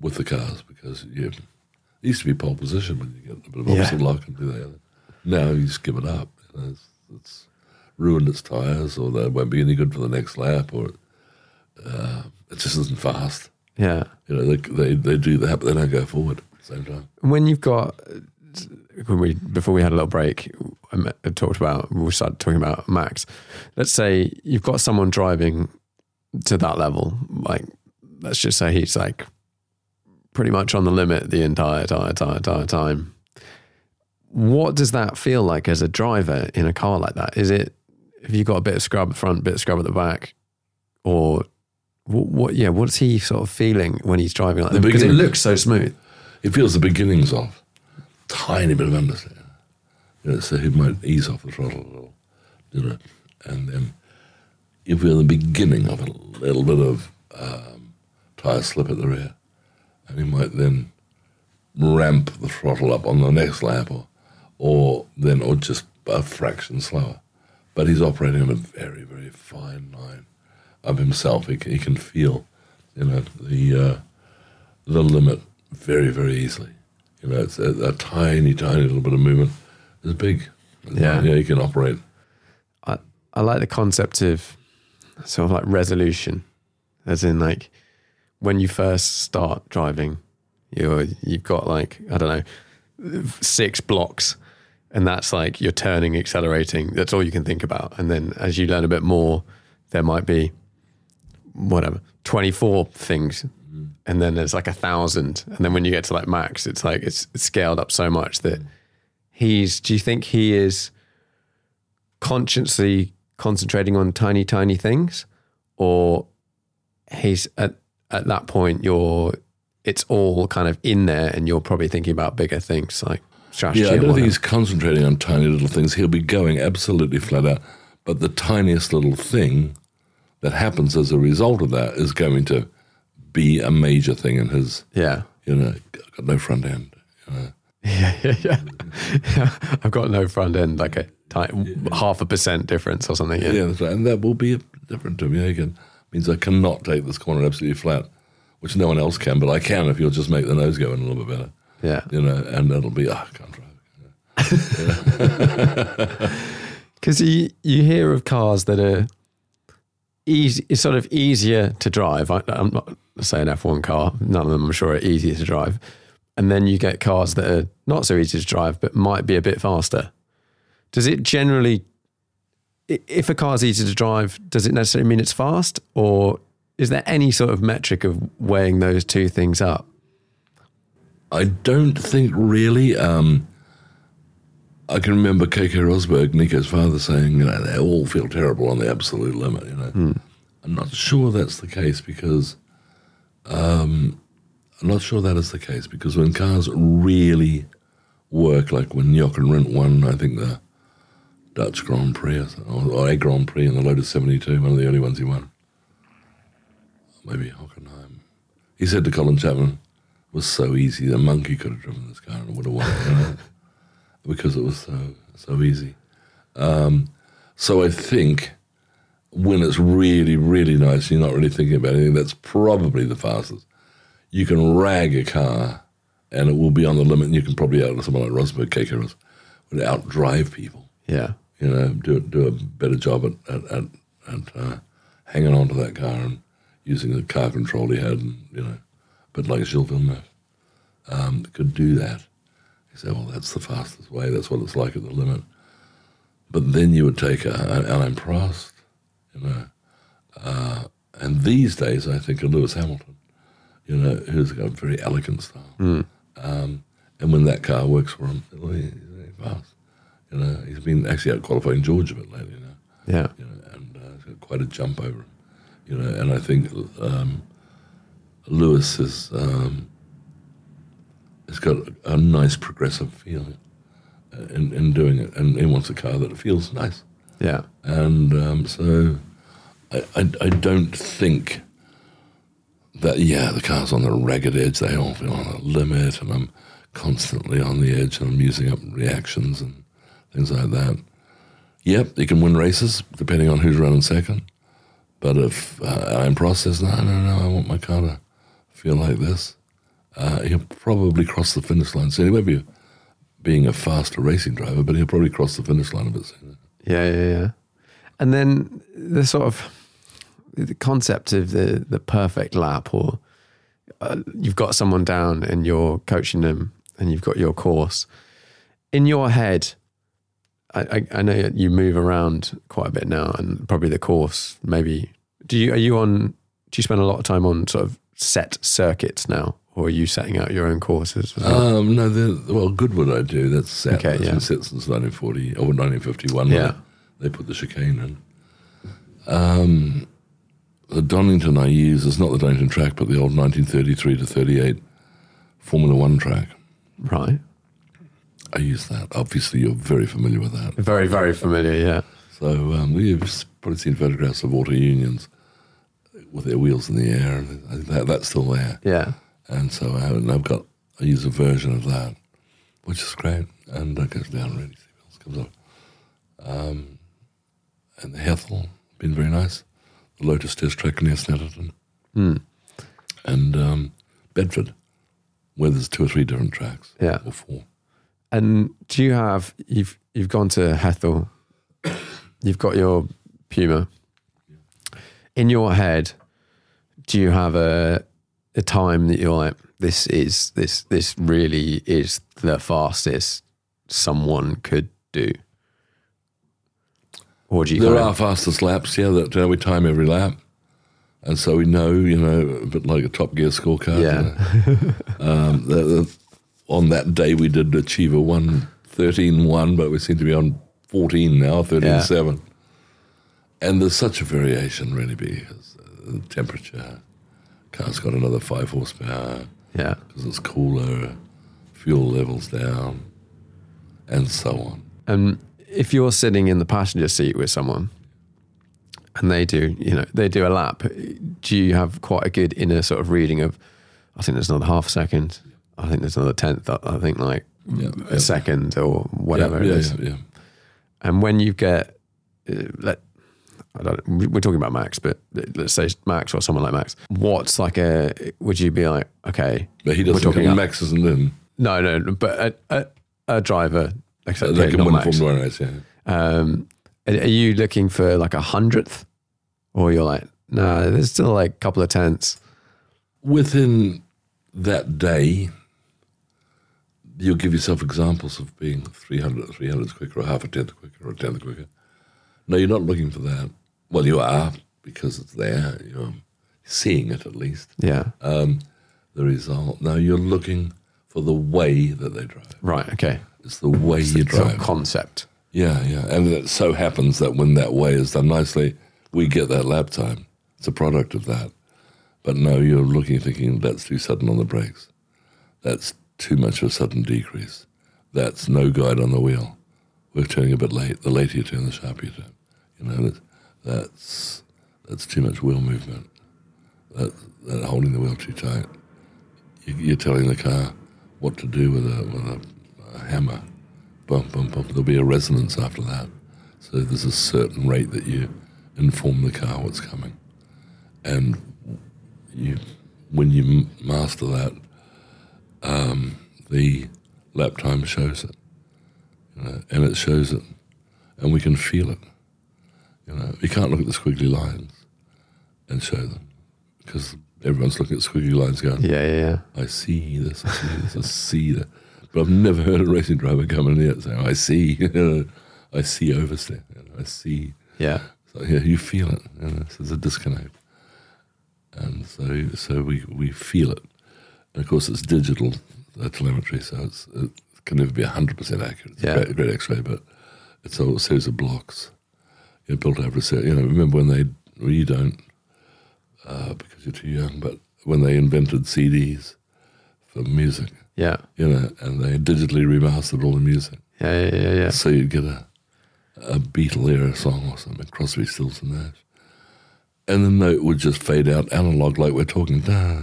Speaker 3: with the cars because you it used to be pole position when you get a bit of
Speaker 1: Yeah.
Speaker 3: opposite lock and do that. Now you just give it up. You know, it's, it's ruined its tires, or they won't be any good for the next lap, or uh, it just isn't fast.
Speaker 1: Yeah.
Speaker 3: You know, they, they they do that, but they don't go forward at the same time.
Speaker 1: when you've got when we before we had a little break, I talked about we started talking about Max. Let's say you've got someone driving to that level, like let's just say he's like pretty much on the limit the entire entire entire, entire time. What does that feel like as a driver in a car like that? Is it have you got a bit of scrub at the front, bit of scrub at the back, or what? what yeah, what's he sort of feeling when he's driving like
Speaker 3: The
Speaker 1: that? Because it looks so smooth.
Speaker 3: It feels the beginnings of tiny bit of understeer. You know, so he might ease off the throttle a little, you know, and then you feel the beginning of a little bit of um, tire slip at the rear, and he might then ramp the throttle up on the next lap, or or then or just a fraction slower. But he's operating on a very very fine line of himself. He can, he can feel, you know, the uh, the limit very very easily. You know, it's a, a tiny tiny little bit of movement is big.
Speaker 1: Yeah.
Speaker 3: yeah, he can operate.
Speaker 1: I, I like the concept of sort of like resolution, as in like when you first start driving, you're you've got like I don't know six blocks, and that's like you're turning, accelerating. That's all you can think about. And then as you learn a bit more, there might be whatever twenty four things. And then there's like a thousand, and then when you get to like max, it's like it's, it's scaled up so much that he's. Do you think he is consciously concentrating on tiny, tiny things, or he's at at that point you're it's all kind of in there, and you're probably thinking about bigger things like strategy.
Speaker 3: Yeah, I don't think he's concentrating on tiny little things. He'll be going absolutely flat out. But the tiniest little thing that happens as a result of that is going to be a major thing in his
Speaker 1: yeah,
Speaker 3: You know, I've got no front end. You know. *laughs*
Speaker 1: Yeah, yeah, yeah. yeah. *laughs* I've got no front end, like a ti- half a percent difference or something. Yeah.
Speaker 3: Yeah, that's right. And that will be a different to me. Again, means I cannot take this corner absolutely flat, which no one else can, but I can if you'll just make the nose go in a little bit better.
Speaker 1: Yeah.
Speaker 3: You know, and it'll be, oh, I can't drive. *laughs*
Speaker 1: Because you, you hear of cars that are easy, it's sort of easier to drive. I, I'm not saying F1 car, none of them I'm sure are easier to drive. And then you get cars that are not so easy to drive, but might be a bit faster. Does it generally, if a car is easy to drive, does it necessarily mean it's fast? Or is there any sort of metric of weighing those two things up?
Speaker 3: I don't think really. Um, I can remember Keke Rosberg, Nico's father, saying, you know, they all feel terrible on the absolute limit, you know. I'm not sure that's the case because um, I'm not sure that is the case because when cars really work, like when Jochen Rindt won, I think the Dutch Grand Prix or, or a Grand Prix in the Lotus 72, one of the early ones he won. Maybe Hockenheim. He said to Colin Chapman, it was so easy, the monkey could have driven this car and it would have won it, you know, because it was so, so easy. Um, so I think when it's really, really nice, you're not really thinking about anything, that's probably the fastest. You can rag a car and it will be on the limit, and you can probably out someone like Rosberg, Keke Ros, would outdrive people.
Speaker 1: Yeah.
Speaker 3: You know, do do a better job at at, at, at uh, hanging on to that car and using the car control he had, and you know, but like Gilles Villeneuve um, could do that. Said, "Well, that's the fastest way. That's what it's like at the limit." But then you would take a, an Alain Prost, you know, uh, and these days I think of Lewis Hamilton, you know, who's got a very elegant style. Um, and when that car works for him, well, he's very fast. You know, he's been actually out qualifying George a bit lately now.
Speaker 1: Yeah.
Speaker 3: You know, and uh, he's got quite a jump over him. You know, and I think um, Lewis is um, has got a nice progressive feel uh, in, in doing it, and he wants a car that feels nice.
Speaker 1: Yeah.
Speaker 3: And um, so I, I, I don't think that, yeah, the car's on the ragged edge. They all feel on a limit, and I'm constantly on the edge, and I'm using up reactions and things like that. Yep, you can win races depending on who's running second. But if uh, I'm Prost, no, no, no, I want my car to feel like this, uh, he'll probably cross the finish line. So he won't be being a faster racing driver, but he'll probably cross the finish line a bit sooner.
Speaker 1: Yeah, yeah, yeah. And then the sort of the concept of the the perfect lap, or uh, you've got someone down and you're coaching them, and you've got your course in your head. I, I, I know you move around quite a bit now, and probably the course. Maybe do you are you on? Do you spend a lot of time on sort of set circuits now, or are you setting out your own courses? Well?
Speaker 3: Um, no, the, well, Goodwood I do. That's set.
Speaker 1: Okay,
Speaker 3: That's
Speaker 1: yeah.
Speaker 3: been set since 1940 or 1951.
Speaker 1: Yeah.
Speaker 3: They, they put the chicane in. Um, the Donington I use is not the Donington track, but the old 1933 to 38 Formula One track.
Speaker 1: right.
Speaker 3: I use that. Obviously, you're very familiar with that.
Speaker 1: Very, very familiar. Yeah.
Speaker 3: So um, you've probably seen photographs of auto unions with their wheels in the air. and that, that's still there.
Speaker 1: Yeah.
Speaker 3: And so I, and I've got, I use a version of that, which is great. And it goes down really, it comes up. Um, and the Hethel, been very nice. The Lotus Test Track near Snetterton. And um, Bedford, where there's two or three different tracks.
Speaker 1: Yeah.
Speaker 3: Or four.
Speaker 1: And do you have you've you've gone to Hethel, you've got your Puma. In your head, do you have a a time that you're like, this is this this really is the fastest someone could do? Or do you
Speaker 3: There are
Speaker 1: of-
Speaker 3: fastest laps, yeah, that uh, we time every lap. And so we know, you know, a bit like a Top Gear scorecard.
Speaker 1: Yeah.
Speaker 3: You know. um, the, the, on that day, we did achieve a 1 13 1, but we seem to be on 14 now, 13
Speaker 1: Yeah.
Speaker 3: 7. And there's such a variation, really, because uh, the temperature, car's got another 5 horsepower
Speaker 1: yeah.
Speaker 3: because it's cooler, fuel levels down, and so on.
Speaker 1: And if you're sitting in the passenger seat with someone and they do, you know, they do a lap, do you have quite a good inner sort of reading of, I think there's another half second. I think there's another tenth. I think like
Speaker 3: Yeah,
Speaker 1: a
Speaker 3: yeah.
Speaker 1: second or whatever
Speaker 3: yeah,
Speaker 1: it is. And when you get, uh, let, I don't, we're talking about Max, but let's say Max or someone like Max. What's like a? Would you be like, okay,
Speaker 3: But he
Speaker 1: we're
Speaker 3: doesn't.
Speaker 1: talking
Speaker 3: Max isn't in.
Speaker 1: No, no, no, but a, a, a driver, okay,
Speaker 3: can
Speaker 1: not Max.
Speaker 3: Formula race. Yeah.
Speaker 1: Um, are are you looking for like a hundredth, or you're like, nah, there's still like a couple of tenths.
Speaker 3: Within that day, you'll give yourself examples of being 300, 300 quicker, or half a tenth quicker, or a tenth quicker. No, you're not looking for that. Well, you are because it's there. You're seeing it at least.
Speaker 1: Yeah,
Speaker 3: Um, the result. Now you're looking for the way that they drive.
Speaker 1: right, okay.
Speaker 3: It's the way you
Speaker 1: Sort of
Speaker 3: drive.
Speaker 1: concept.
Speaker 3: Yeah, yeah. And it so happens that when that way is done nicely, we get that lap time. It's a product of that. But no, you're looking, thinking that's too sudden on the brakes. That's too much of a sudden decrease. That's no guide on the wheel. We're turning a bit late. The later you turn, the sharper you turn. You know, that's that's too much wheel movement. That, that holding the wheel too tight. You, you're telling the car what to do with a with a, a hammer bump, bump, bump. There'll be a resonance after that. So there's a certain rate that you inform the car what's coming, and you, when you master that, um, the lap time shows it, you know, and it shows it, and we can feel it. You know, you can't look at the squiggly lines and show them because everyone's looking at squiggly lines going,
Speaker 1: Yeah, yeah, yeah.
Speaker 3: I see this, I see this, I see that. But I've never heard a racing driver come in here and say, I see, *laughs* you know, I see oversteer, you know, I see.
Speaker 1: Yeah.
Speaker 3: So yeah, you feel it. You know, there's a disconnect. And so so we, we feel it. And of course, it's digital uh, telemetry, so it's, it can never be 100% accurate. It's
Speaker 1: Yeah.
Speaker 3: a great, great x ray, but it's a series of blocks you know, built over a set. You know, remember when they, well, you don't, uh, because you're too young, but when they invented CDs for music,
Speaker 1: Yeah.
Speaker 3: you know, and they digitally remastered all the music.
Speaker 1: Yeah, yeah, yeah, yeah.
Speaker 3: So you'd get a, a Beatle era song or something, Crosby, Stills and Nash. And the note would just fade out analog like we're talking. Da.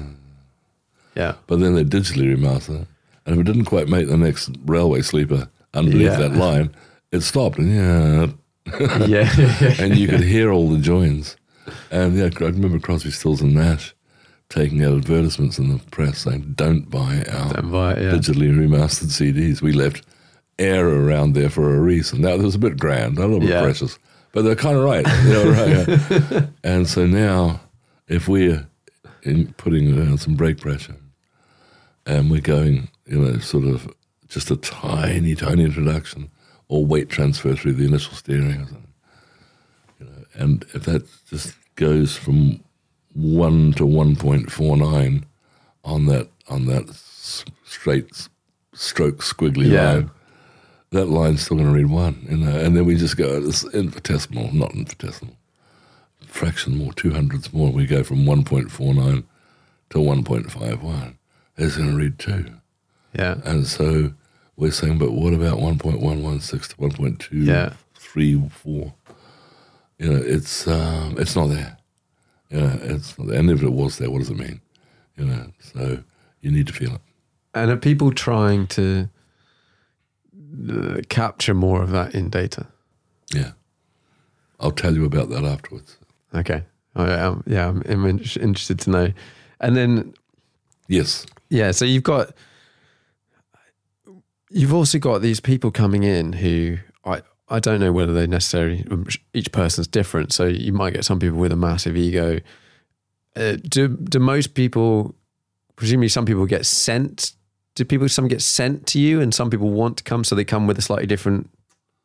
Speaker 1: Yeah.
Speaker 3: But then they digitally remastered it. And if it didn't quite make the next railway sleeper underneath
Speaker 1: Yeah.
Speaker 3: that line, it stopped. And yeah. *laughs*
Speaker 1: yeah, *laughs*
Speaker 3: and you could hear all the joins. And yeah, I remember Crosby, Stills and Nash taking out advertisements in the press saying, don't buy our
Speaker 1: Don't buy it, yeah.
Speaker 3: digitally remastered CDs. We left air around there for a reason. Now, it was a bit grand, a little bit
Speaker 1: Yeah.
Speaker 3: precious, but they're kind of right. Know, right yeah. *laughs* and so now, if we're in putting uh, some brake pressure and we're going, you know, sort of just a tiny, tiny introduction or weight transfer through the initial steering or something, you know, and if that just goes from one to one point four nine on that on that s- straight stroke squiggly
Speaker 1: Yeah.
Speaker 3: line, that line's still going to read one, you know, and then we just go it's infinitesimal, not infinitesimal, fraction more, two hundredths more. We go from one point four nine to one point five one. It's going to read two,
Speaker 1: Yeah.
Speaker 3: and so we're saying, but what about one point one one six to one point two
Speaker 1: Yeah.
Speaker 3: You know, it's um, it's not there. You know, it's not there. and if it was there, what does it mean? You know, so you need to feel it.
Speaker 1: And are people trying to uh, capture more of that in data?
Speaker 3: Yeah, I'll tell you about that afterwards.
Speaker 1: Okay. I, um, yeah, I'm, I'm in- interested to know. And then,
Speaker 3: Yes,
Speaker 1: yeah, so you've got, you've also got these people coming in who I, I don't know whether they necessarily, um, each person's different. So you might get some people with a massive ego. Uh, do, do most people, presumably some people get sent, do people, some get sent to you and some people want to come, so they come with a slightly different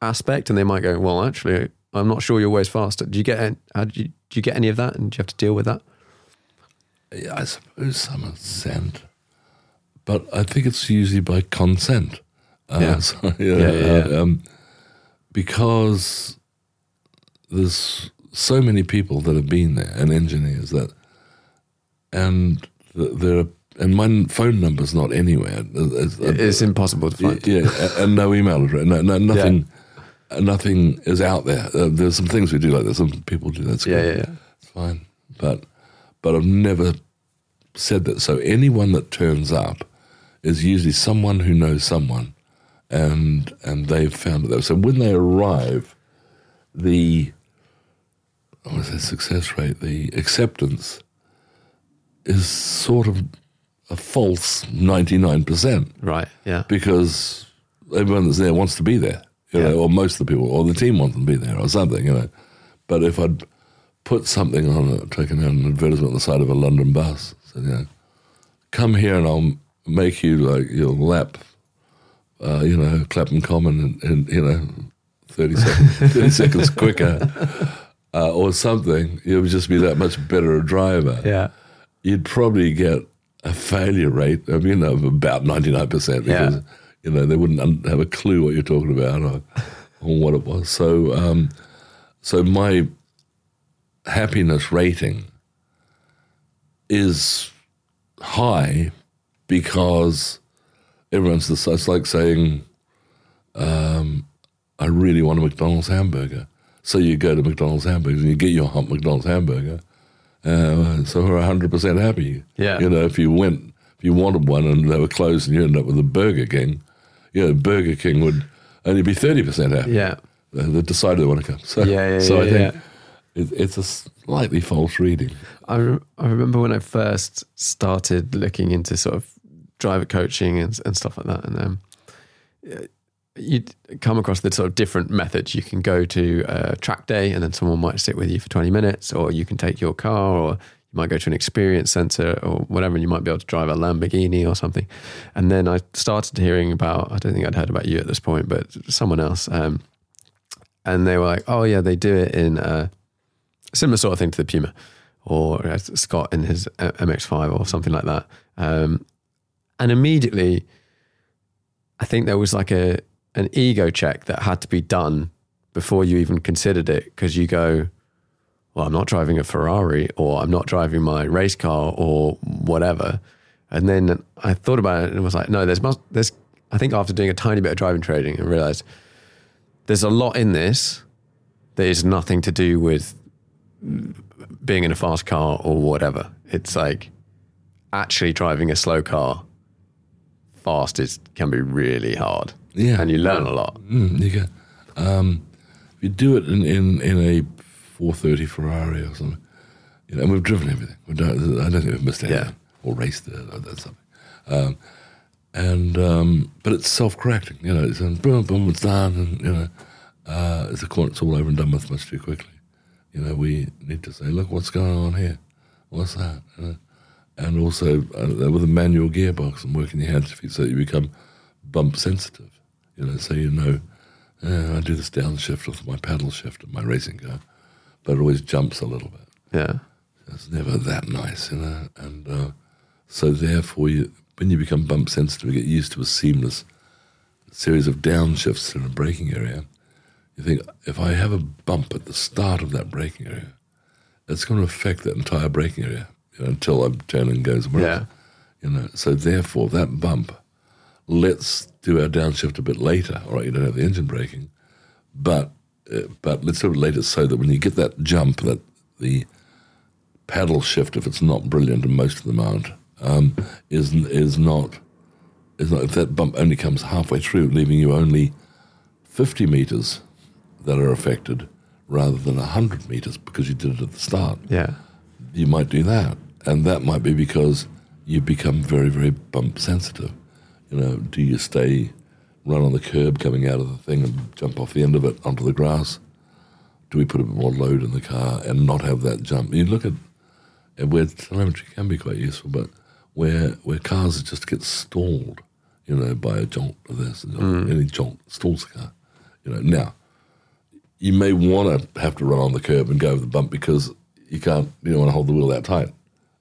Speaker 1: aspect and they might go, well, actually, I'm not sure your way's faster. Do you get, how do you, do you get any of that and do you have to deal with that?
Speaker 3: Yeah, I suppose some are sent, but I think it's usually by consent. Uh,
Speaker 1: Yeah. *laughs*
Speaker 3: so, yeah,
Speaker 1: Yeah, yeah,
Speaker 3: uh,
Speaker 1: yeah.
Speaker 3: um, because there's so many people that have been there and engineers that, and there are, and my phone number's not anywhere. It's,
Speaker 1: It's impossible to find.
Speaker 3: yeah, and no email address, no, no nothing, nothing is out there. Uh, there's some things we do like that. Some people do that's
Speaker 1: Yeah, yeah, yeah.
Speaker 3: It's fine, but but I've never said that. So anyone that turns up is usually someone who knows someone, and and they've found it. So when they arrive, the what was the success rate? The acceptance is sort of a false ninety nine percent
Speaker 1: Right. Yeah.
Speaker 3: because everyone that's there wants to be there, you know, or most of the people, or the team wants them to be there, or something, you know. But if I'd put something on it, taken out an advertisement on the side of a London bus, said, you know, come here and I'll make you like your lap, uh, you know, Clapham Common in you know, 30 seconds, *laughs* 30 seconds quicker, uh, or something, you would just be that much better a driver
Speaker 1: Yeah.
Speaker 3: you'd probably get a failure rate of you know of about ninety nine percent because
Speaker 1: Yeah.
Speaker 3: you know they wouldn't have a clue what you're talking about or, or what it was. So um, so my happiness rating is high because everyone's the it's like saying um, I really want a McDonald's hamburger. So you go to McDonald's hamburgers and you get your hump McDonald's hamburger. Uh, so we're hundred percent happy.
Speaker 1: Yeah.
Speaker 3: You know, if you went, if you wanted one and they were closed and you ended up with a Burger King, you know, Burger King would only be thirty percent happy.
Speaker 1: Yeah.
Speaker 3: They they decided they want to come. So,
Speaker 1: Yeah, yeah,
Speaker 3: so I
Speaker 1: yeah,
Speaker 3: think
Speaker 1: yeah.
Speaker 3: It, it's a slightly false reading.
Speaker 1: I, re- I remember when I first started looking into sort of driver coaching and, and stuff like that, and um, you'd come across the sort of different methods. You can go to a track day, and then someone might sit with you for twenty minutes, or you can take your car, or you might go to an experience center or whatever, and you might be able to drive a Lamborghini or something. And then I started hearing about. I don't think I'd heard about you at this point, but someone else. Um, and they were like, "Oh yeah, they do it in." Uh, similar sort of thing to the Puma or uh, Scott in his uh, MX5 or something like that. Um, and immediately, I think there was like a an ego check that had to be done before you even considered it because you go, well, I'm not driving a Ferrari or I'm not driving my race car or whatever. And then I thought about it and was like, no, there's must there's I think after doing a tiny bit of driving trading, I realized there's a lot in this that is nothing to do with being in a fast car or whatever. It's like actually driving a slow car fast is can be really hard.
Speaker 3: Yeah.
Speaker 1: And you learn a lot.
Speaker 3: Mm, you go. Um, if you do it in, in, in a 430 Ferrari or something, you know, and we've driven everything. We don't, I don't think we've missed anything
Speaker 1: Yeah.
Speaker 3: or raced it or that something. Um, and um, but it's self-correcting. You know, it's um, boom, boom, it's done, and you know, uh, it's a corner. It's all over and done with much too quickly. You know, we need to say, look, what's going on here? What's that? You know? And also uh, with a manual gearbox and working your hands so that you become bump sensitive. You know, so you know, eh, I do this downshift with my paddle shift of my racing car, but it always jumps a little bit.
Speaker 1: Yeah.
Speaker 3: It's never that nice, you know. And uh, so therefore, you, when you become bump sensitive, you get used to a seamless series of downshifts in a braking area. You think, if I have a bump at the start of that braking area, it's going to affect that entire braking area until I turn and go somewhere
Speaker 1: Yeah.
Speaker 3: You know, so therefore, that bump, let's do our downshift a bit later. All right, you don't have the engine braking, but uh, but let's do it later so that when you get that jump, that the paddle shift, if it's not brilliant, and most of them aren't, um, is is not is not. If that bump only comes halfway through, leaving you only fifty meters that are affected, rather than hundred meters because you did it at the start
Speaker 1: Yeah.
Speaker 3: you might do that. And that might be because you become very, very bump sensitive. You know, do you stay, run on the curb coming out of the thing and jump off the end of it onto the grass? Do we put a bit more load in the car and not have that jump? You look at and where telemetry can be quite useful, but where where cars just get stalled, you know, by a jolt of this, mm. any jolt stalls the car. You know, now you may want to have to run on the curb and go over the bump because you can't, you don't want to hold the wheel that tight.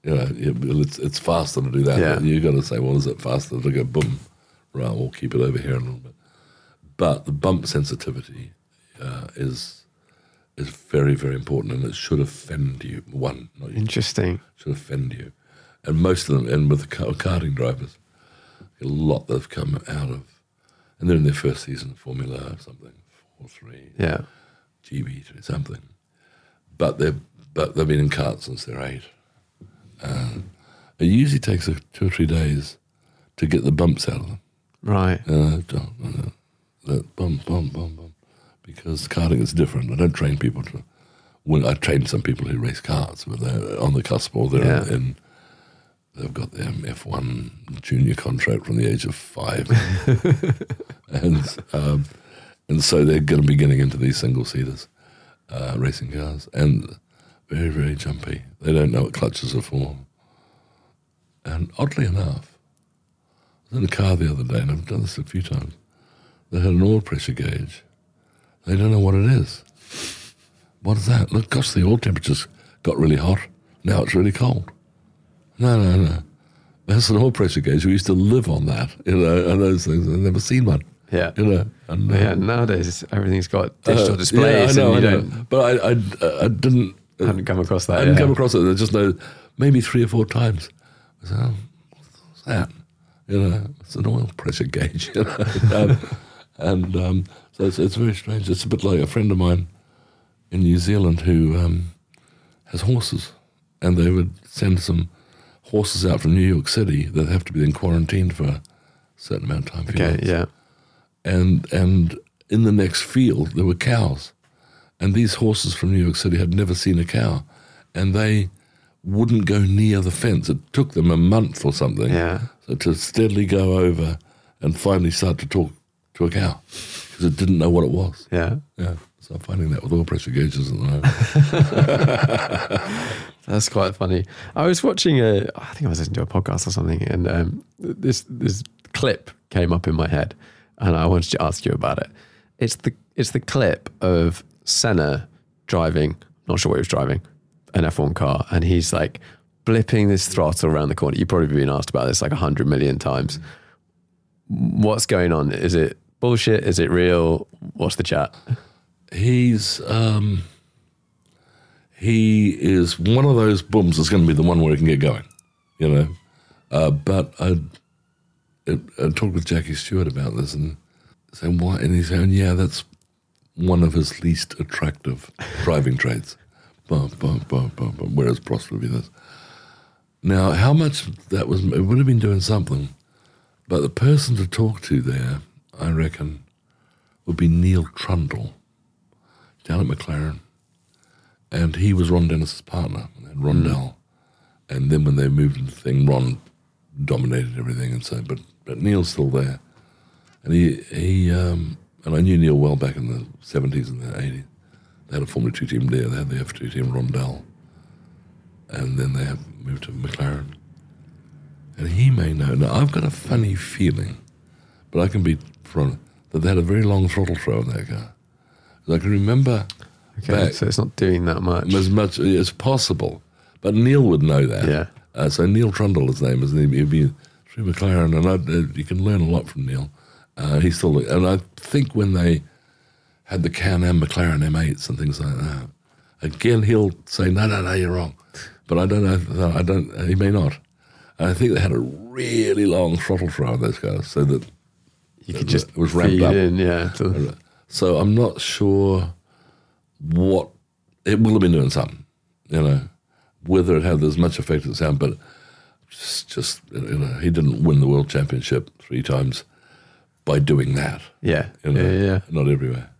Speaker 3: You know, it's it's faster to do that.
Speaker 1: Yeah.
Speaker 3: You got to say, well, is it faster to go boom? Right, we'll keep it over here a little bit. But the bump sensitivity uh, is is very very important, and it should offend you. One, not you,
Speaker 1: Interesting.
Speaker 3: should offend you. And most of them, and with the karting drivers, a lot that have come out of, and they're in their first season Formula or something, four three.
Speaker 1: Yeah.
Speaker 3: GB to something. But they've but they've been in karts since they're eight. And It usually takes a, two or three days to get the bumps out of them.
Speaker 1: Right.
Speaker 3: Uh, uh, that bump, bump, bump, bump. Because karting is different. I don't train people to. Well, I train some people who race cars, but they're on the cusp or they're
Speaker 1: Yeah.
Speaker 3: in. They've got their F1 junior contract from the age of five, *laughs* and um, and so they're going to be getting into these single seaters, uh, racing cars, and very very jumpy. They don't know what clutches are for. And oddly enough, I was in a car the other day, and I've done this a few times. They had an oil pressure gauge. They don't know what it is. What is that? Look, gosh, the oil temperature's got really hot. Now it's really cold. No, no, no. That's an oil pressure gauge. We used to live on that, you know, and those things. I've never seen one,
Speaker 1: Yeah.
Speaker 3: you know. And, uh,
Speaker 1: Yeah, nowadays everything's got digital
Speaker 3: uh,
Speaker 1: displays,
Speaker 3: Yeah, I know,
Speaker 1: and you
Speaker 3: I know.
Speaker 1: don't
Speaker 3: But I, I, I didn't.
Speaker 1: Hadn't come across that.
Speaker 3: I didn't
Speaker 1: yeah.
Speaker 3: come across it. I just know maybe three or four times. I said, oh, what's that? You know, it's an oil pressure gauge. *laughs* You know? um, and um, so it's, it's very strange. It's a bit like a friend of mine in New Zealand who um, has horses, and they would send some horses out from New York City that have to be then quarantined for a certain amount of time.
Speaker 1: Okay,
Speaker 3: months
Speaker 1: yeah.
Speaker 3: and and in the next field there were cows, and these horses from New York City had never seen a cow, and they wouldn't go near the fence. It took them a month or something,
Speaker 1: Yeah.
Speaker 3: so to steadily go over and finally start to talk to a cow because it didn't know what it was.
Speaker 1: Yeah.
Speaker 3: Yeah, so I'm finding that with oil pressure gauges at the moment. *laughs* *laughs*
Speaker 1: That's quite funny. I was watching a, I think I was listening to a podcast or something, and um, this this clip came up in my head, and I wanted to ask you about it. It's the it's the clip of Senna driving, not sure what he was driving, an F1 car, and he's like blipping this throttle around the corner. You've probably been asked about this like a hundred million times. What's going on? Is it bullshit? Is it real? What's the chat?
Speaker 3: he's um, he is one of those booms that's going to be the one where he can get going, you know. Uh, but I, I, I talked with Jackie Stewart about this and saying why, and he's saying, yeah, that's one of his least attractive driving traits. Bum, bum, bum, bum, bum, whereas be this. Now, how much that was, it would have been doing something, but the person to talk to there, I reckon, would be Neil Trundle down at McLaren. And he was Ron Dennis's partner, and Rondel. And then when they moved into the thing, Ron dominated everything and so but but Neil's still there. And he he um and I knew Neil well back in the seventies and the eighties. They had a Formula Two team there, they had the F two team Rondel. And then they have moved to McLaren. And he may know. Now I've got a funny feeling, but I can be from that they had a very long throttle throw in that car. I can remember
Speaker 1: Okay,
Speaker 3: back-
Speaker 1: so it's not doing that much.
Speaker 3: as much as possible. But Neil would know that.
Speaker 1: Yeah.
Speaker 3: Uh, so Neil Trundle, his name is. He'd be through McLaren, and I, uh, you can learn a lot from Neil. Uh, he's still, and I think when they had the Can-Am McLaren M8s and things like that, again he'll say, "No, no, no, you're wrong." But I don't know. I don't. He may not. I think they had a really long throttle throw on those cars, so that
Speaker 1: you could
Speaker 3: it
Speaker 1: just
Speaker 3: was ramped up.
Speaker 1: in, yeah.
Speaker 3: So I'm not sure what it will have been doing something, you know, whether it had as much effect as it sound, but just, just you know, he didn't win the world championship three times by doing that.
Speaker 1: yeah,
Speaker 3: You know,
Speaker 1: yeah, yeah.
Speaker 3: not everywhere,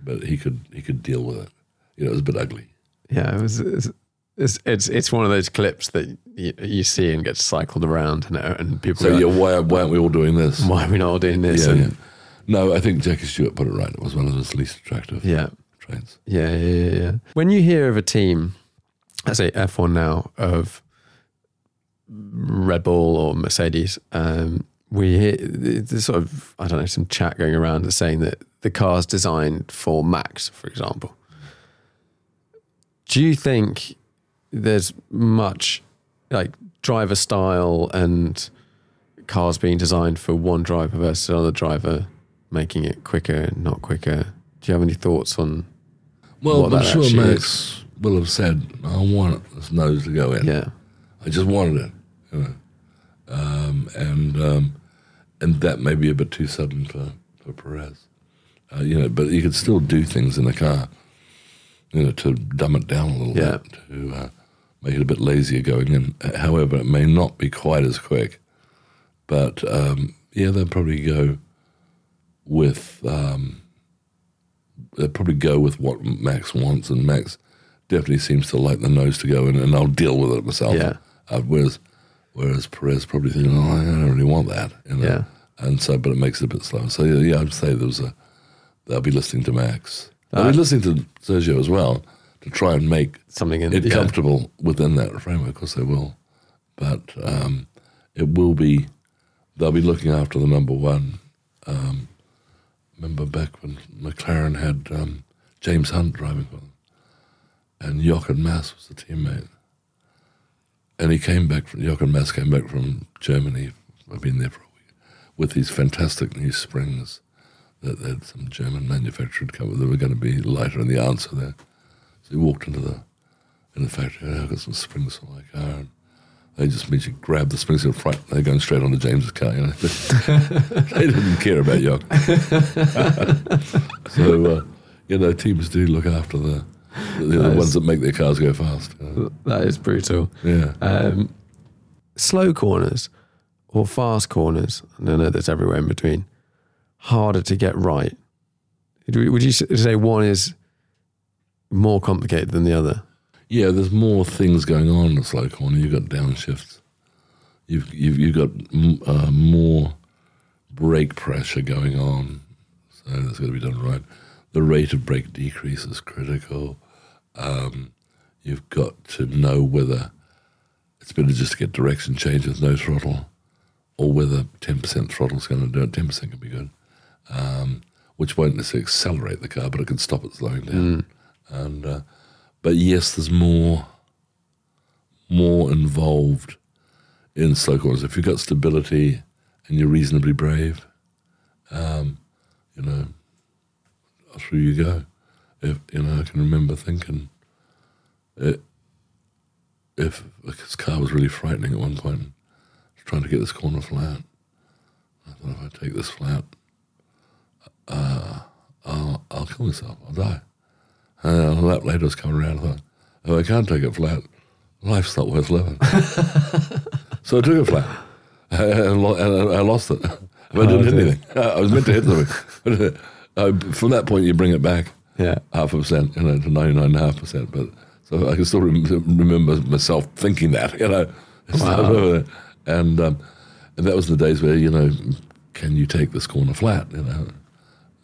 Speaker 3: but he could he could deal with it. You know, it was a bit ugly.
Speaker 1: Yeah, it was. It's it's it's, it's one of those clips that you, you see and gets cycled around, and, and people.
Speaker 3: So
Speaker 1: go,
Speaker 3: yeah, why why aren't we all doing this?
Speaker 1: why are we not all doing this?
Speaker 3: Yeah, yeah. No, I think Jackie Stewart put it right. It was one of his least attractive
Speaker 1: yeah,
Speaker 3: traits.
Speaker 1: yeah, yeah, yeah, yeah. When you hear of a team, I say F one now of Red Bull or Mercedes, um, we hear there's sort of I don't know some chat going around that's saying that the car's designed for Max, for example. Do you think there's much like driver style and cars being designed for one driver versus another driver, making it quicker, not quicker? Do you have any thoughts on?
Speaker 3: Well, I'm sure Max will have said, "I want this nose to go in."
Speaker 1: Yeah,
Speaker 3: I just wanted it, you know. Um, and um, and that may be a bit too sudden for for Perez, uh, you know. But you could still do things in the car, you know, to dumb it down a little
Speaker 1: Yeah.
Speaker 3: bit, to uh, make it a bit lazier going in. However, it may not be quite as quick. But um, yeah, they'll probably go with um, they'll probably go with what Max wants, and Max definitely seems to like the nose to go in, and I'll deal with it myself.
Speaker 1: Yeah.
Speaker 3: Uh, whereas whereas Perez probably thinking, oh, I don't really want that. You know?
Speaker 1: Yeah.
Speaker 3: And so, but it makes it a bit slower. So yeah, yeah I'd say there was a they'll be listening to Max. They'll
Speaker 1: Uh,
Speaker 3: be listening to Sergio as well to try and make
Speaker 1: Something in
Speaker 3: it
Speaker 1: yeah.
Speaker 3: comfortable within that framework. Of course, they will, but um, it will be. They'll be looking after the number one. Um, remember back when McLaren had um, James Hunt driving for them, and Jochen Mass was the teammate. And he came back from Jochen Mass came back from Germany. I've been there for a week with these fantastic new springs that that some German manufacturer had come with. They were going to be lighter in the answer there. So he walked into the in the factory. Oh, I've got some springs for my car. And they just immediately grabbed the springs in front. They're going straight onto James's car. You know, *laughs* they didn't care about Jock. *laughs* so uh, you know, teams do look after the the, the
Speaker 1: Nice.
Speaker 3: ones that make their cars go fast.
Speaker 1: That is brutal.
Speaker 3: Yeah.
Speaker 1: Um, slow corners or fast corners, and I know there's everywhere in between, harder to get right. Would you- would you s- say one is more complicated than the other?
Speaker 3: Yeah, there's more things going on in a slow corner. You've got downshifts. You've you've, you've got uh, more brake pressure going on, so that's got to be done right. The rate of brake decrease is critical. Um, you've got to know whether it's better just to get direction change with no throttle, or whether 10% throttle is going to do it. 10% can be good, um, which won't necessarily accelerate the car, but it can stop it slowing down. And uh, but yes, there's more more involved in slow corners. If you've got stability and you're reasonably brave, um, you know, through you go. If you know, I can remember thinking, it, if this car was really frightening at one point, I was trying to get this corner flat. I thought if I take this flat, uh, I'll, I'll kill myself. I'll die. And a lap later, I was coming around. I thought, oh, I can't take it flat. Life's not worth living. *laughs* so I took it flat, and I lost it. *laughs* But I didn't hit anything. *laughs* I was meant to hit something. Uh, from that point, you bring it back
Speaker 1: Yeah.
Speaker 3: half a percent, you know, to ninety nine and a half percent. But so I can still rem- remember myself thinking that, *laughs* you know,
Speaker 1: Wow.
Speaker 3: and um, and that was the days where you know, can you take this corner flat, you know,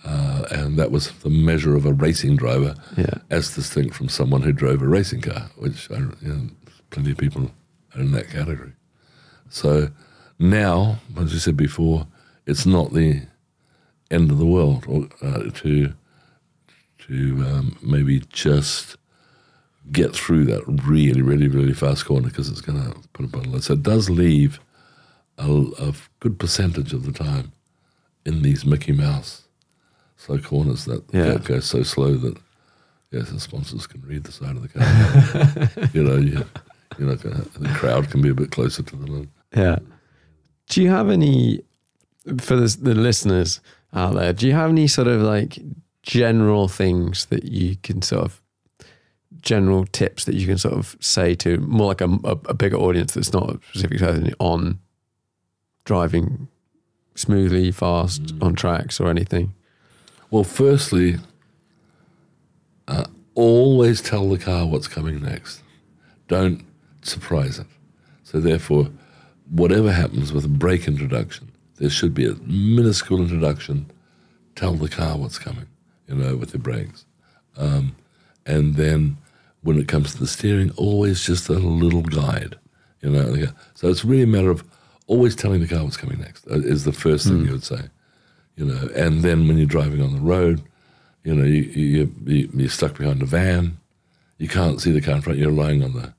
Speaker 3: uh, and that was the measure of a racing driver,
Speaker 1: Yeah.
Speaker 3: as distinct from someone who drove a racing car, which I, you know, plenty of people are in that category. So now, as you said before, it's not the end of the world or, uh, to to um, maybe just get through that really, really, really fast corner because it's going to put a bottle. So it does leave a, a good percentage of the time in these Mickey Mouse slow corners that
Speaker 1: Yeah.
Speaker 3: go so slow that yes, the sponsors can read the side of the car. *laughs* you know, you, you know, the crowd can be a bit closer to the line.
Speaker 1: Yeah. Do you have any for the, the listeners out there? Do you have any sort of like general things that you can sort of general tips that you can sort of say to more like a, a, a bigger audience that's not specifically on driving smoothly, fast on tracks or anything?
Speaker 3: Well, firstly, uh, always tell the car what's coming next. Don't surprise it. So, therefore, whatever happens with a brake introduction, there should be a minuscule introduction. Tell the car what's coming, you know, with the brakes. Um, and then when it comes to the steering, always just a little guide, you know. So it's really a matter of always telling the car what's coming next, uh, is the first thing you would say you know. And then when you're driving on the road, you know, you, you, you, you're stuck behind a van, you can't see the car in front. You're relying on the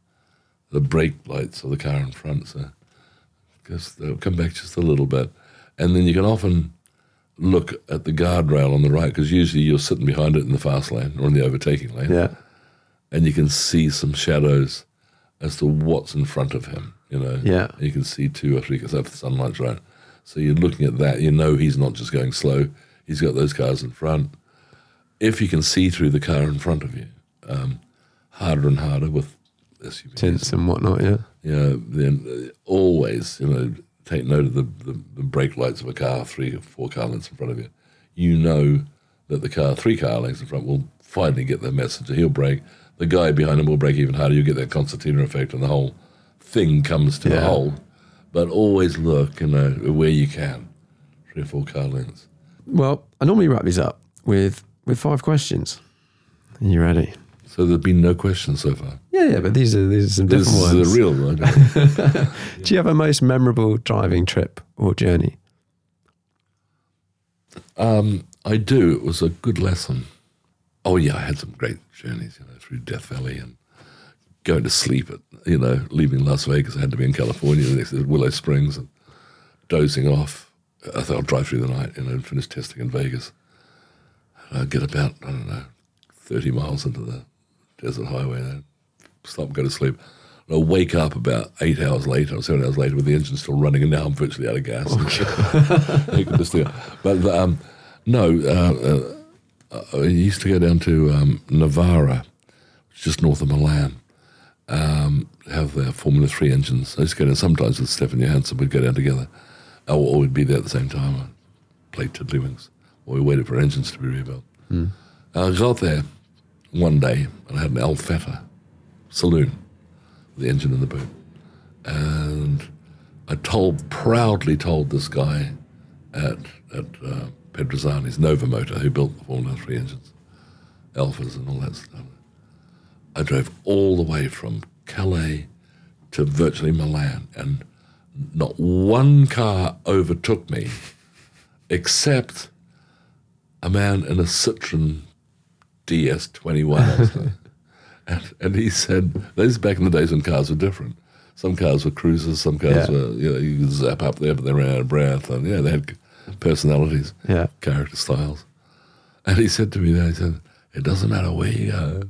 Speaker 3: the brake lights of the car in front, so because they'll come back just a little bit, and then you can often look at the guardrail on the right because usually you're sitting behind it in the fast lane or in the overtaking lane,
Speaker 1: Yeah.
Speaker 3: and you can see some shadows as to what's in front of him. You know,
Speaker 1: Yeah.
Speaker 3: you can see two or three because if the sunlight's right. So you're looking at that. You know he's not just going slow. He's got those cars in front. If you can see through the car in front of you, um, harder and harder with SUVs.
Speaker 1: tints and whatnot. Yeah.
Speaker 3: Yeah, then uh, always, you know, take note of the, the, the brake lights of a car three or four car lengths in front of you. You know that the car three car lengths in front will finally get their message. He'll brake. The guy behind him will brake even harder. You get that concertina effect, and the whole thing comes to a halt. But always look, you know, where you can, three or four car lengths.
Speaker 1: Well, I normally wrap these up with with five questions. Are you ready?
Speaker 3: So there've been no questions so far.
Speaker 1: Yeah, yeah, but these are these are some
Speaker 3: This
Speaker 1: different
Speaker 3: is
Speaker 1: ones.
Speaker 3: the real one. *laughs*
Speaker 1: Do you have a most memorable driving trip or journey?
Speaker 3: Um, I do. It was a good lesson. Oh yeah, I had some great journeys, you know, through Death Valley and going to sleep at, you know, leaving Las Vegas. I had to be in California. The next day, Willow Springs, and dozing off. I thought I'll drive through the night, you know, and finish testing in Vegas. And I'd get about I don't know, thirty miles into the desert highway, then stop and go to sleep. And I'll wake up about eight hours later or seven hours later with the engine still running, and now I'm virtually out of gas. *laughs* Just think- but um, no, uh, uh, I used to go down to um, Novara, which is just north of Milan, um, have their Formula 3 engines. I used to go down sometimes with Stefan Johansson, we'd go down together, or, or we'd be there at the same time, and play tiddlywinks, or we waited for engines to be rebuilt. I got there one day I had an Alfetta saloon with the engine in the boot. And I told, proudly told this guy at, at uh, Pedrazzani's Nova Motor, who built the Formula 3 engines, Alfas and all that stuff. I drove all the way from Calais to virtually Milan, and not one car overtook me except a man in a Citroen DS21. *laughs* and, and he said, this is back in the days when cars were different. Some cars were cruisers, some cars
Speaker 1: Yeah.
Speaker 3: were, you know, you could zap up there, but they ran out of breath. And yeah, they had personalities,
Speaker 1: Yeah.
Speaker 3: character styles. And he said to me he said, it doesn't matter where you go.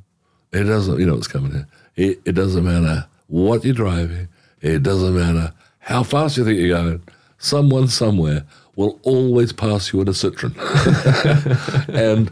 Speaker 3: It doesn't, you know what's coming here. It, it doesn't matter what you're driving. It doesn't matter how fast you think you're going. Someone somewhere will always pass you in a Citroen. *laughs* and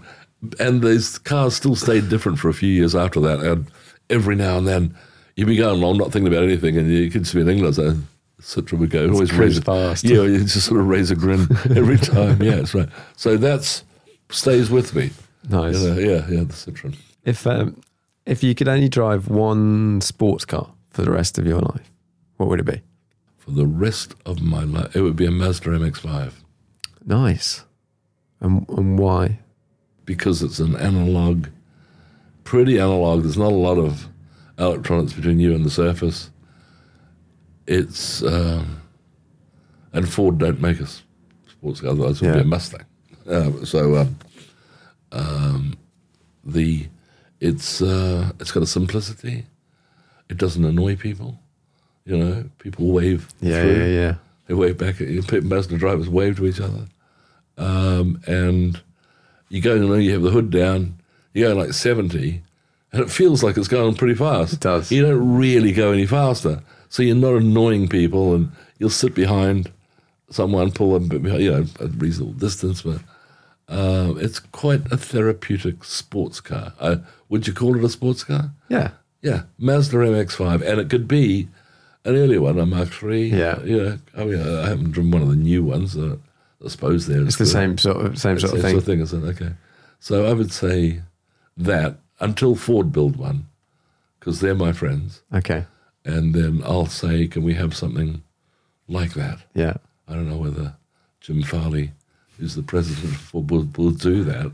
Speaker 3: and these cars still stayed different for a few years after that. And every now and then you'd be going along, not thinking about anything, and you could see in England, so Citroen would go, always
Speaker 1: cruise
Speaker 3: raise a. Yeah, you just sort of raise a grin every time. yeah, that's right. So that's stays with me.
Speaker 1: Nice.
Speaker 3: You know, yeah, yeah, the Citroen.
Speaker 1: If um, if you could only drive one sports car for the rest of your life, what would it be?
Speaker 3: For the rest of my life, it would be a Mazda MX-5
Speaker 1: Nice. And and why?
Speaker 3: Because it's an analog, pretty analog. There's not a lot of electronics between you and the surface. It's um, and Ford don't make us sports car, otherwise it would be a Mustang. Uh, so um, um, the it's uh, it's got a simplicity. It doesn't annoy people. You know, people wave.
Speaker 1: Yeah,
Speaker 3: through.
Speaker 1: yeah, yeah.
Speaker 3: They wave back at you. Mazda drivers wave to each other. Um, and you go, know, you have the hood down, you go like 70, and it feels like it's going pretty fast.
Speaker 1: It does.
Speaker 3: You don't really go any faster. So you're not annoying people, and you'll sit behind someone, pull them behind, you know, a reasonable distance. But um, it's quite a therapeutic sports car. Uh, would you call it a sports car?
Speaker 1: Yeah.
Speaker 3: Yeah, Mazda MX-5, and it could be an earlier one, a Mark III.
Speaker 1: Yeah.
Speaker 3: you know, I mean, I haven't driven one of the new ones. Uh, I suppose there
Speaker 1: It's the same sort of same sort of thing.
Speaker 3: Sort of thing, is it? Okay, so I would say that until Ford build one, because they're my friends,
Speaker 1: Okay.
Speaker 3: and then I'll say, can we have something like that?
Speaker 1: Yeah.
Speaker 3: I don't know whether Jim Farley, who's the president *laughs* of Ford, will, will do that.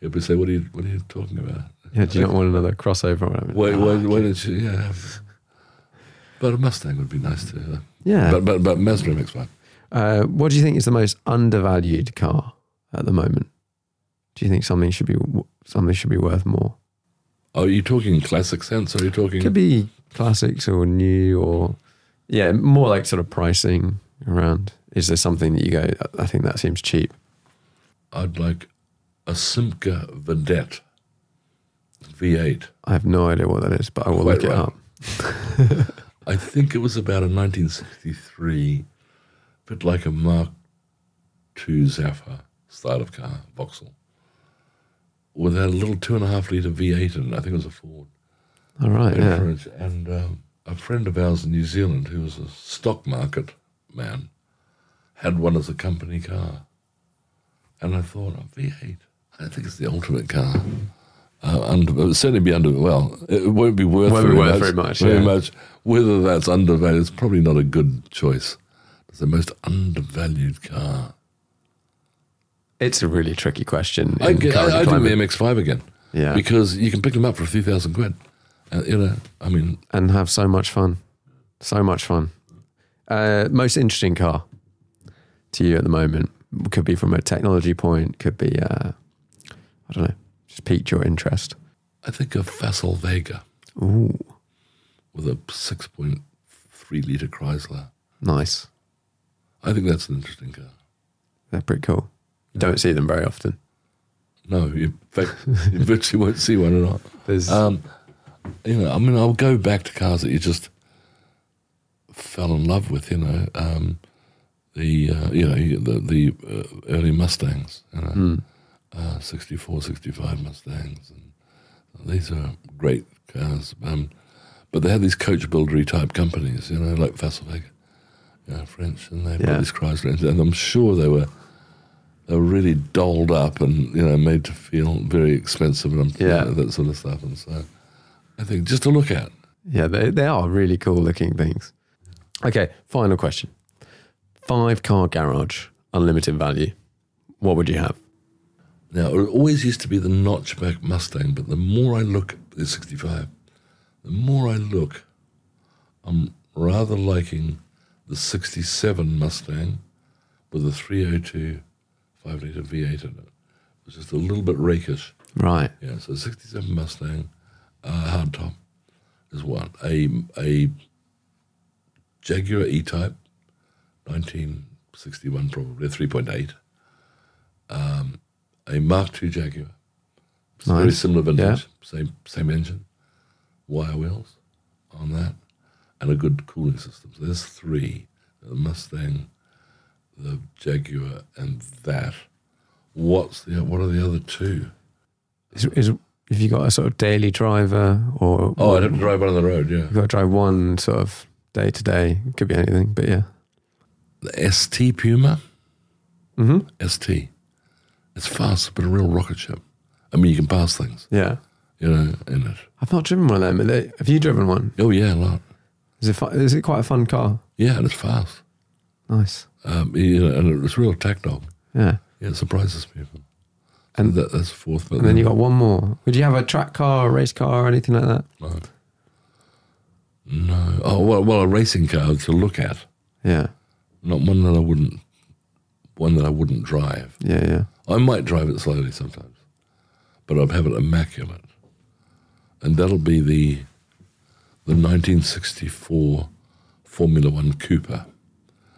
Speaker 3: He'll be say, what are you, what are you talking about?
Speaker 1: Yeah. Do you not want another crossover or whatever?
Speaker 3: Why, why, why did you? Yeah, but a Mustang would be nice too.
Speaker 1: Yeah.
Speaker 3: but but but Mazda MX-5.
Speaker 1: Uh, what do you think is the most undervalued car at the moment? Do you think something should be something should be worth more?
Speaker 3: Are you talking classic sense? Or are you talking?
Speaker 1: Could be classics or new or yeah, more like sort of pricing around. Is there something that you go? I think that seems cheap.
Speaker 3: I'd like a Simca Vedette V8.
Speaker 1: I have no idea what that is, but I will
Speaker 3: Quite
Speaker 1: look it up. *laughs*
Speaker 3: I think it was about a 1963, bit like a Mark II Zafra style of car, Vauxhall, with a little two and a half litre V8 in it. I think it was a Ford.
Speaker 1: All right, yeah.
Speaker 3: French. And um, a friend of ours in New Zealand, who was a stock market man, had one as a company car. And I thought, oh, V8, I think it's the ultimate car. Uh, under, it would certainly be under, well, it won't be worth,
Speaker 1: Won't be
Speaker 3: very,
Speaker 1: worth
Speaker 3: much,
Speaker 1: very much,
Speaker 3: very
Speaker 1: yeah.
Speaker 3: much. Whether that's undervalued, it's probably not a good choice. It's the most undervalued car.
Speaker 1: It's a really tricky question.
Speaker 3: I, get, I, I do the. MX5 again.
Speaker 1: Yeah.
Speaker 3: Because you can pick them up for a few thousand quid. Uh, you know, I mean,
Speaker 1: and have so much fun. So much fun. Uh, most interesting car to you at the moment could be from a technology point, could be, uh, I don't know, just piqued your interest.
Speaker 3: I think of Facel Vega
Speaker 1: Ooh,
Speaker 3: with a 6.3 litre Chrysler.
Speaker 1: nice.
Speaker 3: I think that's an interesting car.
Speaker 1: They're pretty cool. You don't see them very often.
Speaker 3: No, you, *laughs* you virtually won't see one at all.
Speaker 1: There's,
Speaker 3: Um, you know, I mean, I'll go back to cars that you just fell in love with. You know, um, the uh, you know the the uh, early Mustangs, you know, uh, 64, 65 Mustangs, and these are great cars. Um, but they had these coach buildery type companies, you know, like Facel Vega, know, French, and they
Speaker 1: Yeah.
Speaker 3: these Chrysler, and I'm sure they were they were really dolled up and you know made to feel very expensive and
Speaker 1: Yeah.
Speaker 3: you know, that sort of stuff. And so I think just to look at.
Speaker 1: yeah, they, they are really cool looking things. Okay, final question. Five car garage, unlimited value. What would you have?
Speaker 3: Now it always used to be the notchback Mustang, but the more I look at the 65, the more I look, I'm rather liking the 67 Mustang with a 302 5 litre V8 in it. It's just a little bit rakish.
Speaker 1: Right.
Speaker 3: Yeah, so 67 Mustang, uh, hardtop is one. A, a Jaguar E-Type, 1961 probably, a 3.8. Um, a Mark II Jaguar. It's very similar vintage,
Speaker 1: Yeah.
Speaker 3: same same engine, wire wheels on that, and a good cooling system. So there's three: the Mustang, the Jaguar, and that. What's the what are the other two?
Speaker 1: Is, is, have you got a sort of daily driver or
Speaker 3: Oh, have to drive one on the road. Yeah,
Speaker 1: You've got to drive one sort of day to day. Could be anything, but yeah.
Speaker 3: the ST Puma.
Speaker 1: hmm
Speaker 3: ST. It's fast, but a real rocket ship. I mean, you can pass things,
Speaker 1: Yeah.
Speaker 3: you know, in it.
Speaker 1: I've not driven one of them. Have you driven one?
Speaker 3: Oh yeah, a lot.
Speaker 1: Is it, fu- is it quite a fun car?
Speaker 3: Yeah, and it's fast.
Speaker 1: Nice.
Speaker 3: Um, you know, and it's real tech dog.
Speaker 1: Yeah.
Speaker 3: Yeah, it surprises people.
Speaker 1: And-
Speaker 3: And that, that's fourth. But
Speaker 1: And then you got one more. Would you have a track car, a race car, or anything like that?
Speaker 3: no. No. Oh well, well, a racing car to look at,
Speaker 1: Yeah.
Speaker 3: not one that I wouldn't, one that I wouldn't drive.
Speaker 1: Yeah. Yeah.
Speaker 3: I might drive it slowly sometimes, but I'd have it immaculate, and that'll be the the 1964 Formula One Cooper.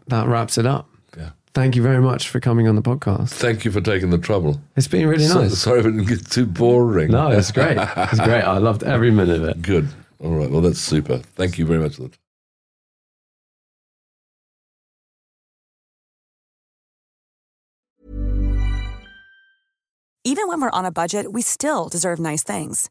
Speaker 1: That wraps it up.
Speaker 3: Yeah.
Speaker 1: Thank you very much for coming on the podcast.
Speaker 3: Thank you for taking the trouble.
Speaker 1: It's been really
Speaker 3: So-
Speaker 1: nice.
Speaker 3: sorry if it didn't get too boring.
Speaker 1: No, it's great. It's great. I loved every minute of it.
Speaker 3: Good. All right. Well, that's super. Thank you very much for that.
Speaker 5: Even when we're on a budget, we still deserve nice things.